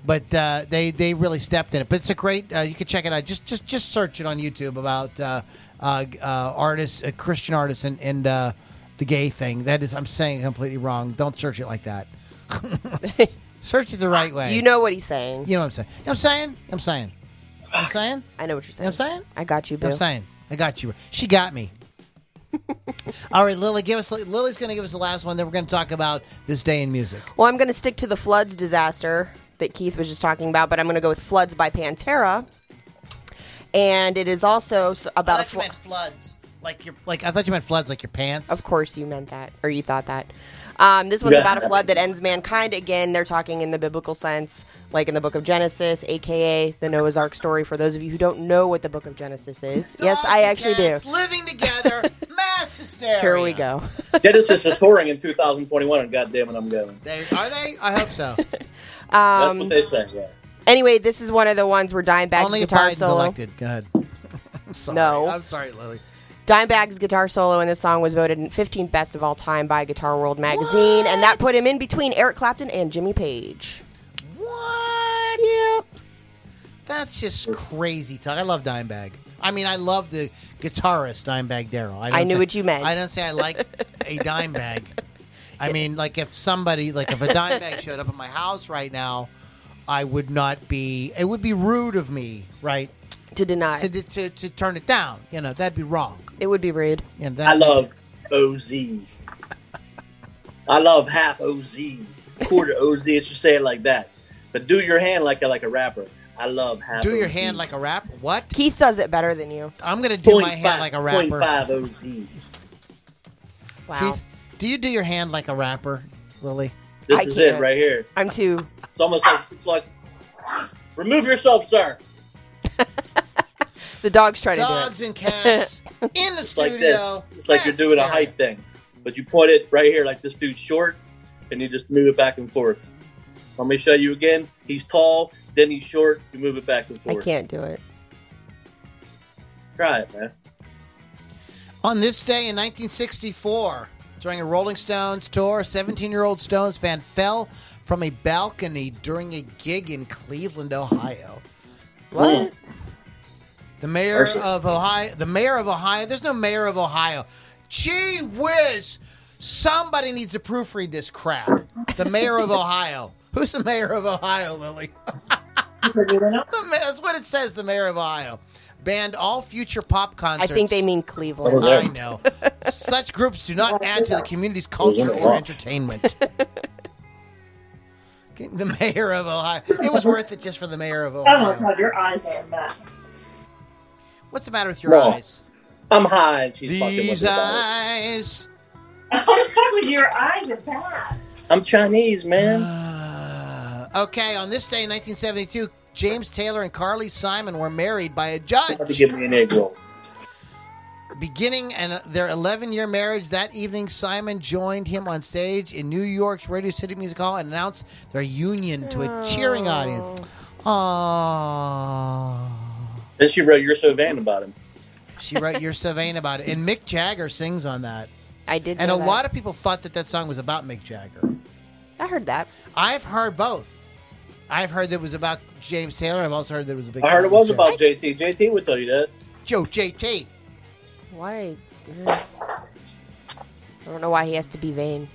but uh, they they really stepped in it. But it's a great. Uh, you can check it out. Just just just search it on YouTube about uh, uh, uh, artists, uh, Christian artists, and and uh, the gay thing. That is, I'm saying completely wrong. Don't search it like that. search it the right way. You know what he's saying. You know what I'm saying. You know what I'm saying. I'm saying. I'm saying. I know what you're saying. I'm saying. I got you, boo. I'm saying. I got you. She got me. All right, Lily, give us. Lily's going to give us the last one. Then we're going to talk about this day in music. Well, I'm going to stick to the floods disaster that Keith was just talking about, but I'm going to go with Floods by Pantera. And it is also about a oh, flo- floods, like your like. I thought you meant floods, like your pants. Of course, you meant that, or you thought that. Um, this one's Yeah. about a flood that ends mankind. Again, they're talking in the biblical sense, like in the book of Genesis, aka the Noah's Ark story. For those of you who don't know what the book of Genesis is, yes, I actually do. Living together, mass hysteria. Here we go. Genesis is touring in 2021, and goddamn it, I'm going. They, are they? I hope so. That's Um, what they say. Yeah. anyway, this is one of the ones where Dimebag's Only if guitar Biden's solo. elected. Go ahead. I'm sorry. No. I'm sorry, Lily. Dimebag's guitar solo in this song was voted 15th best of all time by Guitar World magazine, and that put him in between Eric Clapton and Jimmy Page. What? Yep. That's just crazy talk. I love Dimebag. I mean, I love the guitarist Dimebag Darrell. don't I knew say- what you meant. I don't say I like a Dimebag. I mean, like if somebody, like if a Dimebag showed up at my house right now, I would not be. It would be rude of me, right, To deny. to to, to turn it down. You know, that'd be wrong. It would be rude. You know, that, I love OZ. I love half OZ, quarter OZ. It's just say it like that. But do your hand like a like a rapper. I love half. Do your OZ. hand like a rap. What? Keith does it better than you. I'm gonna do Point my hand like a rapper. five OZ. Wow. Keith, do you do your hand like a rapper, Lily? This I is can't. it right here. I'm too. It's almost like it's like remove yourself, sir. The dog's trying Dogs and cats in the It's like this. studio. It's like you're doing a height thing, but you point it right here like this dude's short, and you just move it back and forth. Let me show you again. He's tall, then he's short. You move it back and do it. I can't do it. Try it, man. On this day in 1964, during a Rolling Stones tour, 17 year old Stones fan fell from a balcony during a gig in Cleveland, Ohio. What? The mayor Arson. of Ohio, the mayor of Ohio, there's no mayor of Ohio. Gee whiz! Somebody needs to proofread this crap. The mayor of Ohio. Who's the mayor of Ohio, Lily? The That's what it says, the mayor of Ohio. Banned all future pop concerts. I think they mean Cleveland. Oh, yeah. I know. Such groups do not add to the community's culture or entertainment. The mayor of Ohio. It was worth it just for the mayor of Ohio. Oh my Ohio. god, your eyes are a mess. What's the matter with your Wrong. eyes? I'm high, and she's fucking with These me about it. eyes. Oh your eyes are bad. I'm Chinese, man. Uh, okay, on this day in 1972, James Taylor and Carly Simon were married by a About to judge. give me an egg roll. Beginning and their 11 year marriage, that evening, Simon joined him on stage in New York's Radio City Music Hall and announced their union to a cheering audience. Aww. Then she wrote "You're So Vain" about him. She wrote "You're so vain about it," and Mick Jagger sings on that. I did. And a that. lot of people thought that that song was about Mick Jagger. I heard that. I've heard both. I've heard that it was about James Taylor. I've also heard that it was a big. I heard it was Mick about Jagger. JT. JT would tell you that. Joe JT. Why? Ugh. I don't know why he has to be vain.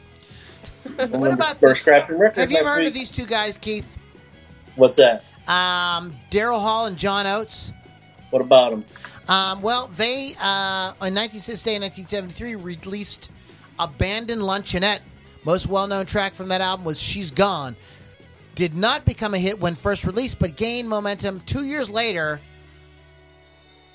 What about First this? record Have you ever next heard of these two guys, Keith? What's that? Um, Daryl Hall and John Oates. What about them? Um, well, they uh, on 1960 Day 1973 released "Abandoned Luncheonette." Most well-known track from that album was "She's Gone." Did not become a hit when first released, but gained momentum two years later.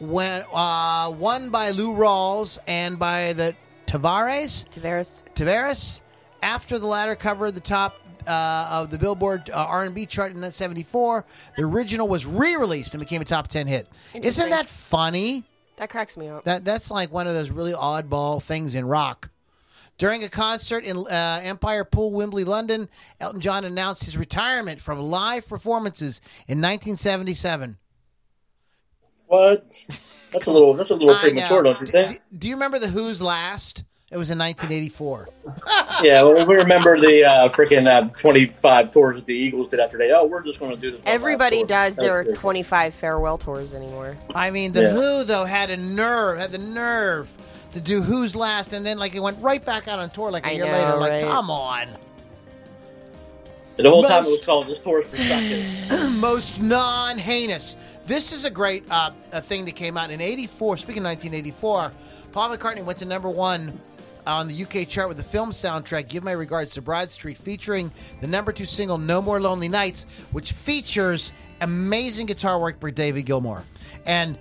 When uh, won by Lou Rawls and by the Tavares, Tavares. Tavares, after the latter covered the top uh, of the Billboard uh, R&B chart in 1974, the original was re-released and became a top 10 hit. Isn't that funny? That cracks me up. That that's like one of those really oddball things in rock. During a concert in uh, Empire Pool, Wembley, London, Elton John announced his retirement from live performances in 1977. What? That's a little. That's a little I premature, don't you think? d- do you remember the Who's Last? It was in 1984. yeah. Well, we remember the uh, freaking uh, 25 tours that the Eagles did after they. Oh, we're just going to do this. Everybody does That's their good. 25 farewell tours anymore. I mean, the Yeah. Who though had a nerve, had the nerve to do Who's Last, and then like it went right back out on tour like a I year know, later. Like, right? come on. And The whole time it was called "This Tour's for Suckers." most non-heinous. This is a great uh, a thing that came out in '84. Speaking of 1984, Paul McCartney went to number one on the UK chart with the film soundtrack "Give My Regards to Broad Street," featuring the number two single "No More Lonely Nights," which features amazing guitar work by David Gilmour, and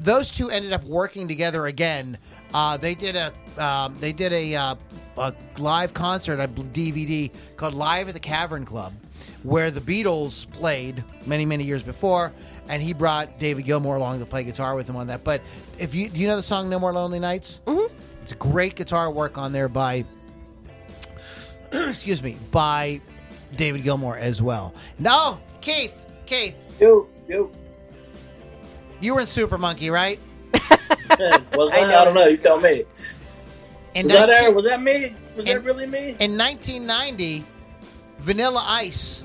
those two ended up working together again. Uh, they did a um, they did a, uh, a live concert, a DVD called Live at the Cavern Club, where the Beatles played many many years before, and he brought David Gilmour along to play guitar with him on that. But if you do you know the song "No More Lonely Nights"? Mm-hmm. It's great guitar work on there by excuse me by David Gilmour as well. No, Keith, Keith, yo, yo. you were in Super Monkey, right? Was I that? I, don't know. You tell me. In Was that, 19 Aaron? was that me? Was that really me? In 1990, Vanilla Ice,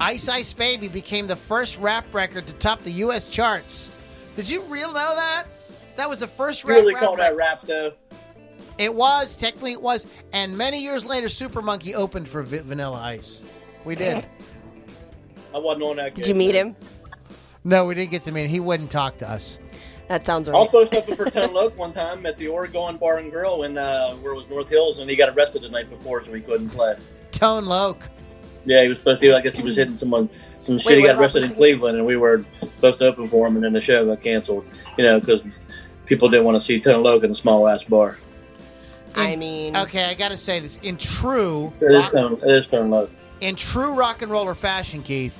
Ice Ice Baby became the first rap record to top the U.S. charts. Did you real know that? That was the first You rap. really rap call that rap though? It was technically it was, and many years later, Super Monkey opened for Vi- Vanilla Ice. We did. I wasn't on that. Did you meet him? no, we didn't get to meet. him. He wouldn't talk to us. That sounds I right. was supposed to open for Tone Loc one time at the Oregon Bar and Grill in uh, where it was North Hills, and he got arrested the night before, so he couldn't play. Tone Loc. Yeah, he was supposed to. I guess he was hitting someone some shit. he got arrested in Cleveland, and we were supposed to open for him, and then the show got canceled. You know, because people didn't want to see Tone Loc in a small ass bar. I mean, Okay, I got to say this in true It is rock, Tone. It is Tone Loc. in true rock and roller fashion, Keith.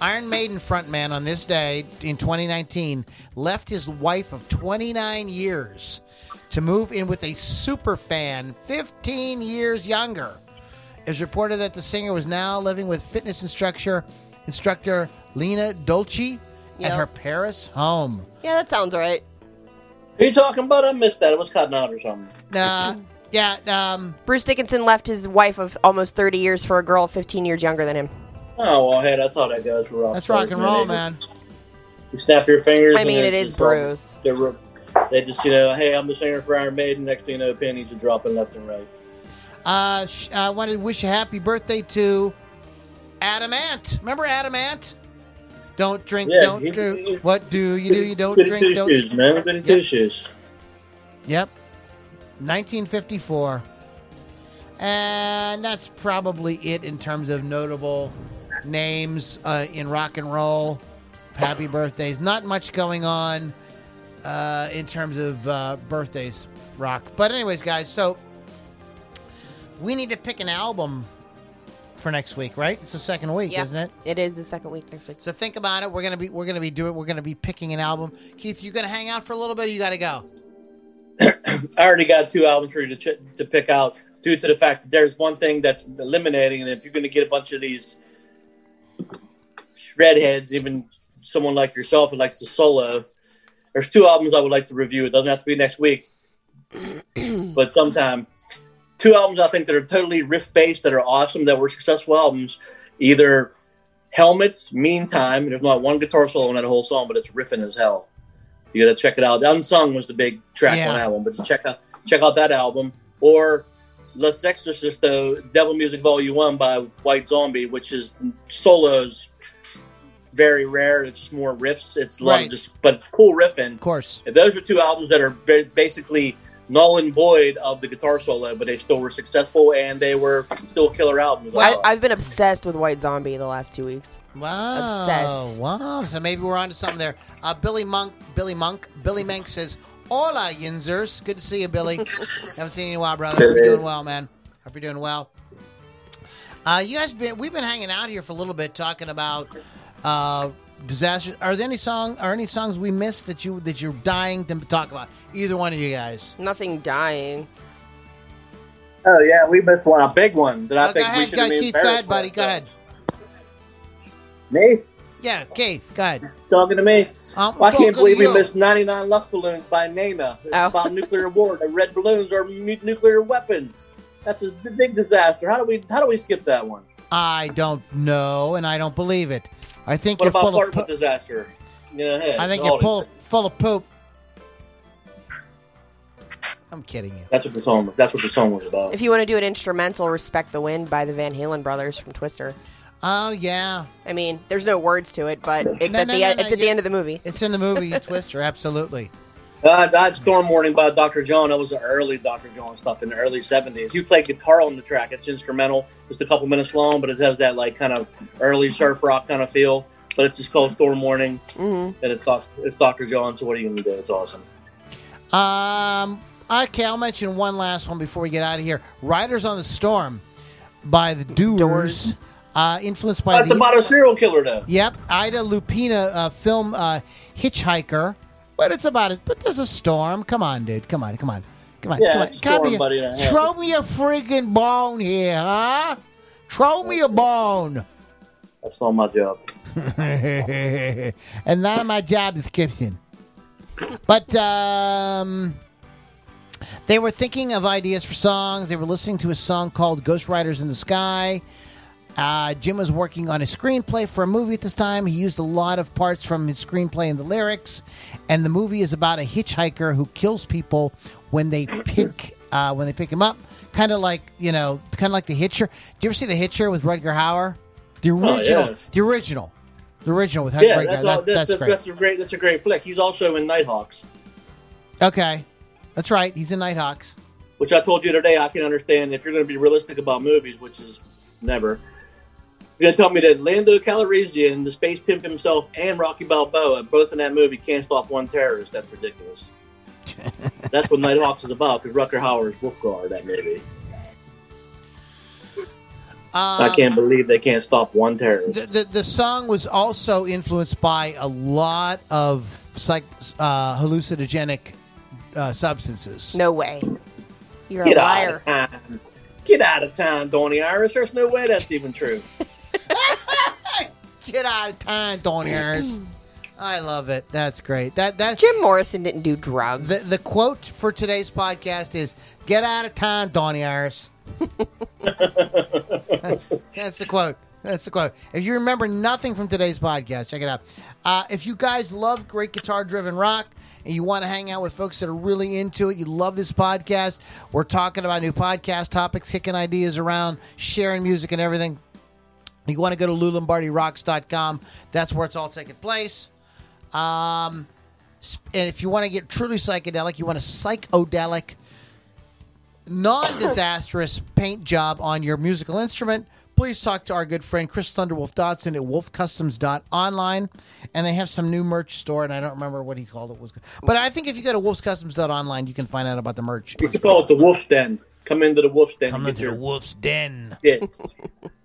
Iron Maiden frontman on this day in 2019 left his wife of 29 years to move in with a super fan 15 years younger. It's reported that the singer was now living with fitness instructor instructor Leana Dolci at her Paris home. yeah, that sounds right. Who you talking about? I missed that. It was cutting out or something. Uh, yeah, um, Bruce Dickinson left his wife of almost 30 years for a girl 15 years younger than him. Oh well, hey, that's how that goes for rock. that's rock and roll, man. You snap your fingers. I mean, it's it is just all- Bruce. They're, they just, you know, hey, I'm the singer for Iron Maiden. Next thing you know, pennies are dropping left and right. Uh, sh- I want to wish a happy birthday to Adam Ant. Remember Adam Ant? Don't drink, Yeah, don't he- do. he- What do you do? You don't drink, two don't. shoes, man. Goody two shoes. Yep. 1954. And that's probably it in terms of notable names uh, in rock and roll. Happy birthdays. Not much going on uh, in terms of uh, birthdays, rock. But, anyways, guys, so we need to pick an album for next week, right? It's the second week, Yeah. isn't it? It is the second week next week. So think about it. We're gonna be we're gonna be doing we're gonna be picking an album. Keith, you gonna hang out for a little bit? Or you got to go. I already got two albums for you to, ch- to pick out due to the fact that there's one thing that's eliminating, and if you're going to get a bunch of these shredheads, even someone like yourself who likes to solo, there's two albums I would like to review. It doesn't have to be next week, but sometime. Two albums I think that are totally riff based, that are awesome, that were successful albums. Either Helmets, Meantime. There's not one guitar solo in that whole song, but it's riffing as hell. You got to check it out. Unsung was the big track Yeah. on that one, but just check out check out that album or La Sexorcisto, uh, Devil Music Volume One by White Zombie, which is solos very rare. It's just more riffs. It's a lot Right. of just but cool riffing. Of course. Those are two albums that are basically null and void of the guitar solo, but they still were successful and they were still a killer albums. Well- I, I've been obsessed with White Zombie the last two weeks. Wow. Obsessed. Wow. So maybe we're onto something there. Uh, Billy Monk, Billy Monk, Billy Mank says, Hola, Yinzers. Good to see you, Billy. Haven't seen you in a while, brother. Hope you're doing well, man. Hope you're doing well. Uh, you guys been we've been hanging out here for a little bit talking about uh disasters. Are there any song are any songs we missed that you that you're dying to talk about? Either one of you guys. Nothing dying. oh yeah, we missed one, a big one that I Oh, go think we ahead, should go, have Keith. Go embarrassed ahead, buddy. for. Go ahead. Me? Yeah, Keith, go ahead. Talking to me? Um, Well, I can't believe we missed 99 Luftballons by Nena. It's Oh. about nuclear war. The red balloons are nu- nuclear weapons. That's a big disaster. How do we how do we skip that one? I don't know, and I don't believe it. I think What you're about full of. Po- disaster? Yeah, hey, I think you're full, full of poop. I'm kidding you. That's what the song. That's what the song was about. If you want to do an instrumental, "Respect the Wind" by the Van Halen brothers from Twister. Oh yeah, I mean, there's no words to it, but it's No, at no, the no, end, no, it's at the end of the movie. it's in the movie Twister. Absolutely. Uh, that Storm Warning by Dr. John. That was the early Dr. John stuff in the early '70s. You play guitar on the track. It's instrumental, just a couple minutes long, but it has that like kind of early surf rock kind of feel. But it's just called Storm Warning, hmm and it's it's Dr. John. So what are you gonna do? It's awesome. Um. Okay, I'll mention one last one before we get out of here. Riders on the Storm by the Doors. Doors. Uh, influenced by That's the about a serial killer, though. Yep, Ida Lupino uh, film uh, Hitchhiker, but it's about it. But there's a storm. Come on, dude. Come on, come on, come on. Yeah, come on. Come storm, buddy. Throw me a freaking bone here, huh? Throw me a bone. That's not my job. and not my job description. But um, they were thinking of ideas for songs. They were listening to a song called Ghost Riders in the Sky. Uh, Jim was working on a screenplay for a movie at this time. He used a lot of parts from his screenplay in the lyrics, and the movie is about a hitchhiker who kills people when they pick uh, when they pick him up. Kind of like you know, kind of like the Hitcher. Do you ever see the Hitcher with Rutger Hauer? The original, yeah. the original, the original with Yeah, Rutger. that's, that- that's, that's a, great. that's a great. That's a great flick. He's also in Nighthawks, Okay, that's right. He's in Nighthawks. which I told you today. I can understand if you're going to be realistic about movies, which is never. You're going to tell me that Lando Calrissian, the space pimp himself, and Rocky Balboa, both in that movie, can't stop one terrorist. That's ridiculous. That's what Nighthawks is about. Because Rutger Hauer's Wulfgar, that movie. I Um, can't believe they can't stop one terrorist. The, the, the song was also influenced by a lot of psych, uh, hallucinogenic uh, substances. No way. You're Get a out liar. of town. Get out of town, Donny Iris. There's no way that's even true. Get out of town, Donny Harris. I love it. That's great. That that Jim Morrison didn't do drugs. the, the quote for today's podcast is "Get out of town, Donny Harris." that's, that's the quote. That's the quote. If you remember nothing from today's podcast, check it out. Uh, if you guys love great guitar driven rock and you want to hang out with folks that are really into it, you love this podcast, we're talking about new podcast topics, kicking ideas around, sharing music and everything. You want to go to LouLombardiRocks.com. That's where it's all taking place. Um, and if you want to get truly psychedelic, you want a psychodelic, non-disastrous paint job on your musical instrument, please talk to our good friend Chris Thunderwolf Dodson at wolfcustoms.online. And they have some new merch store, and I don't remember what he called it was. But I think if you go to wolfcustoms.online, you can find out about the merch. You can call it the Wolf's Den. Come into the Wolf's Den. Come and get into the your wolf's den. shit.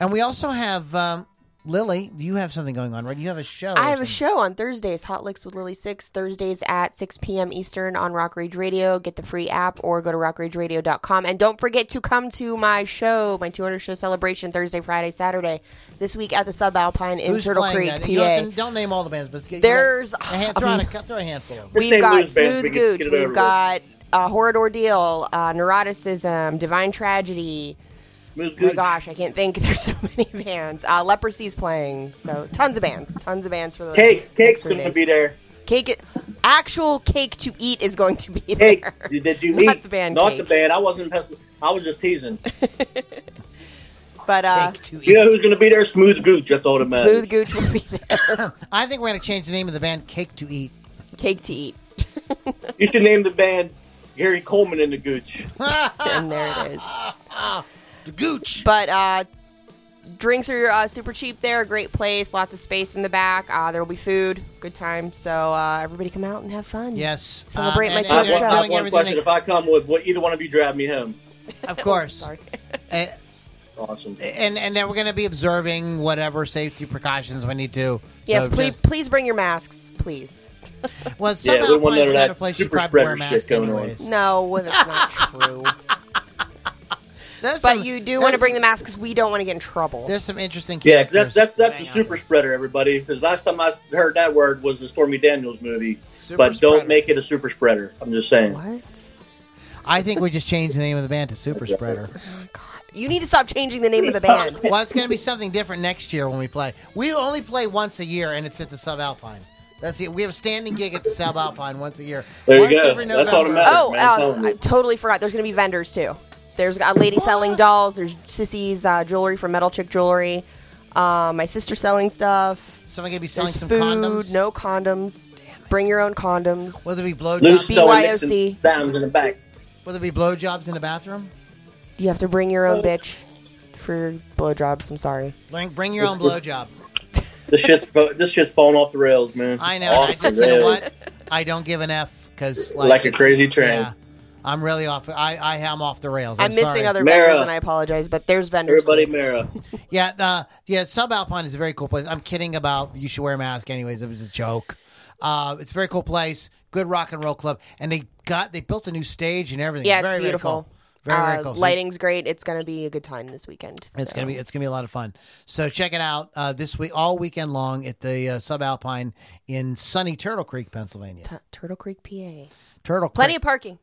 And we also have um, Lily. You have something going on, right? You have a show. I have a show on Thursdays, Hot Licks with Lily Six, Thursdays at 6 p.m. Eastern on Rock Rage Radio. Get the free app or go to rockrageradio.com. And don't forget to come to my show, my 200 show celebration, Thursday, Friday, Saturday, this week at the Subalpine in Who's Turtle Creek, that? PA. You don't, don't name all the bands, but get- There's- a hand, throw, out a, throw a handful. of them. We've say got Smooth we Gooch, get it over we've got uh, Horrid Ordeal, uh, Neuroticism, Divine Tragedy. Moose Oh my gosh, I can't think. There's so many bands. Uh, Leprosy's playing, so tons of bands, tons of bands for the Cake. Cake's going to days. be there. Cake, actual cake to eat is going to be Cake. there. Did you Not eat? the band Not Cake. the band. I wasn't. I was just teasing. But uh, Cake to You know who's going to be there? Smooth Gooch. That's all that matters. Smooth Gooch will be there. I think we're going to change the name of the band Cake to Eat. cake to eat, You should name the band Gary Coleman and the Gooch. and there it is. The Gooch. But uh, drinks are uh, super cheap there. Great place, lots of space in the back. Uh, there will be food, good time. So uh, everybody come out and have fun. Yes. Celebrate um, my and- I have and one, they're I have doing one question. they- If I come, with, would either one of you drive me home? Of course. Sorry. Uh, Awesome. and and then we're going to be observing whatever safety precautions we need to. Yes, So please, just- please bring your masks, please. well, Yeah, somehow we want none Alpine's of got that a place you probably wear a mask shit on. anyways. No, well, that's not true. There's but some- you do want to bring the mask because we don't want to get in trouble. There's some interesting. Yeah, 'cause characters that's that's that's a out super there. spreader, everybody. Because last time I heard that word was the Stormy Daniels movie. Super but spreader. don't make it a super spreader. I'm just saying. what? I think we just changed the name of the band to Super Spreader. You need to stop changing the name of the band. Well, it's going to be something different next year when we play. We only play once a year, and it's at the Subalpine. That's it. We have a standing gig at the Subalpine once a year. There you go. Every That's all that November. matters. Oh, man, uh. I totally forgot. There's going to be vendors too. There's a lady selling dolls. There's Sissy's uh, jewelry from Metal Chick Jewelry. Uh, my sister selling stuff. Somebody going to be selling There's some food. condoms. No condoms. Bring your own condoms. Will there be Loose blowjobs? throwing BYOC. Nixon in the back. Will there be blowjobs in the bathroom? Do You have to bring your own bitch for blowjobs. I'm sorry. Bring, bring your own blowjob. This shit's this shit's falling off the rails, man. I know. and Off I just, you know rails. what? I don't give an F because Like a crazy train. Yeah, I'm really off. I, I am off the rails. I'm, I'm, missing sorry. other Mara. vendors, and I apologize. But there's vendors. Everybody, too. Mara. Yeah, the yeah, Subalpine is a very cool place. I'm kidding about you should wear a mask anyways. It was a joke. Uh, it's a very cool place. Good rock and roll club, and they got they built a new stage and everything. Yeah, it's very, beautiful. Very cool. Very very Uh, cool. So Lighting's great. It's going to be a good time this weekend. it's gonna be it's gonna be a lot of fun. So check it out uh, this week, all weekend long at the uh, Subalpine in sunny Turtle Creek, Pennsylvania. T- Turtle Creek, PA. Turtle Plenty Creek, of parking.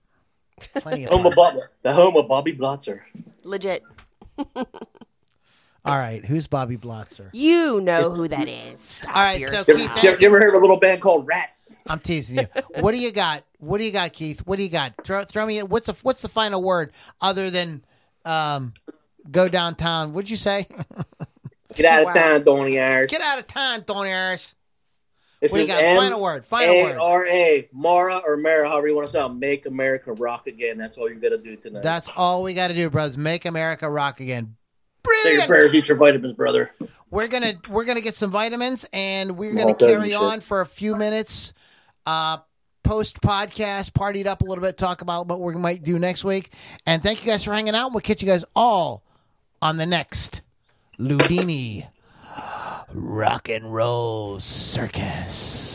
Plenty of Home of fun. Bob, the home of Bobby Blotzer. Legit. All right, who's Bobby Blotzer? You know who that is. Stop All right, so stuff. Keith, You ever, you ever heard of a little band called Ratt? I'm teasing you. What do you got? What do you got, Keith? What do you got? Throw, throw me. What's the what's the final word other than um, go downtown? What'd you say? Get out of Wow. town, Donny Ayers. Get out of town, Tony Harris. This What do you got? M- Final word, final word. A-R-A, Mara or Mara, however you want to say it. Make America rock again. That's all you got to do tonight. That's all we got to do, brothers. Make America rock again. Say your Brilliant. prayers, eat your vitamins, brother. We're gonna we're gonna get some vitamins, and we're gonna carry shit. on for a few minutes. Uh, post podcast, partied up a little bit, talk about what we might do next week. And thank you guys for hanging out. We'll catch you guys all on the next Loudini Rock and Roll Circus.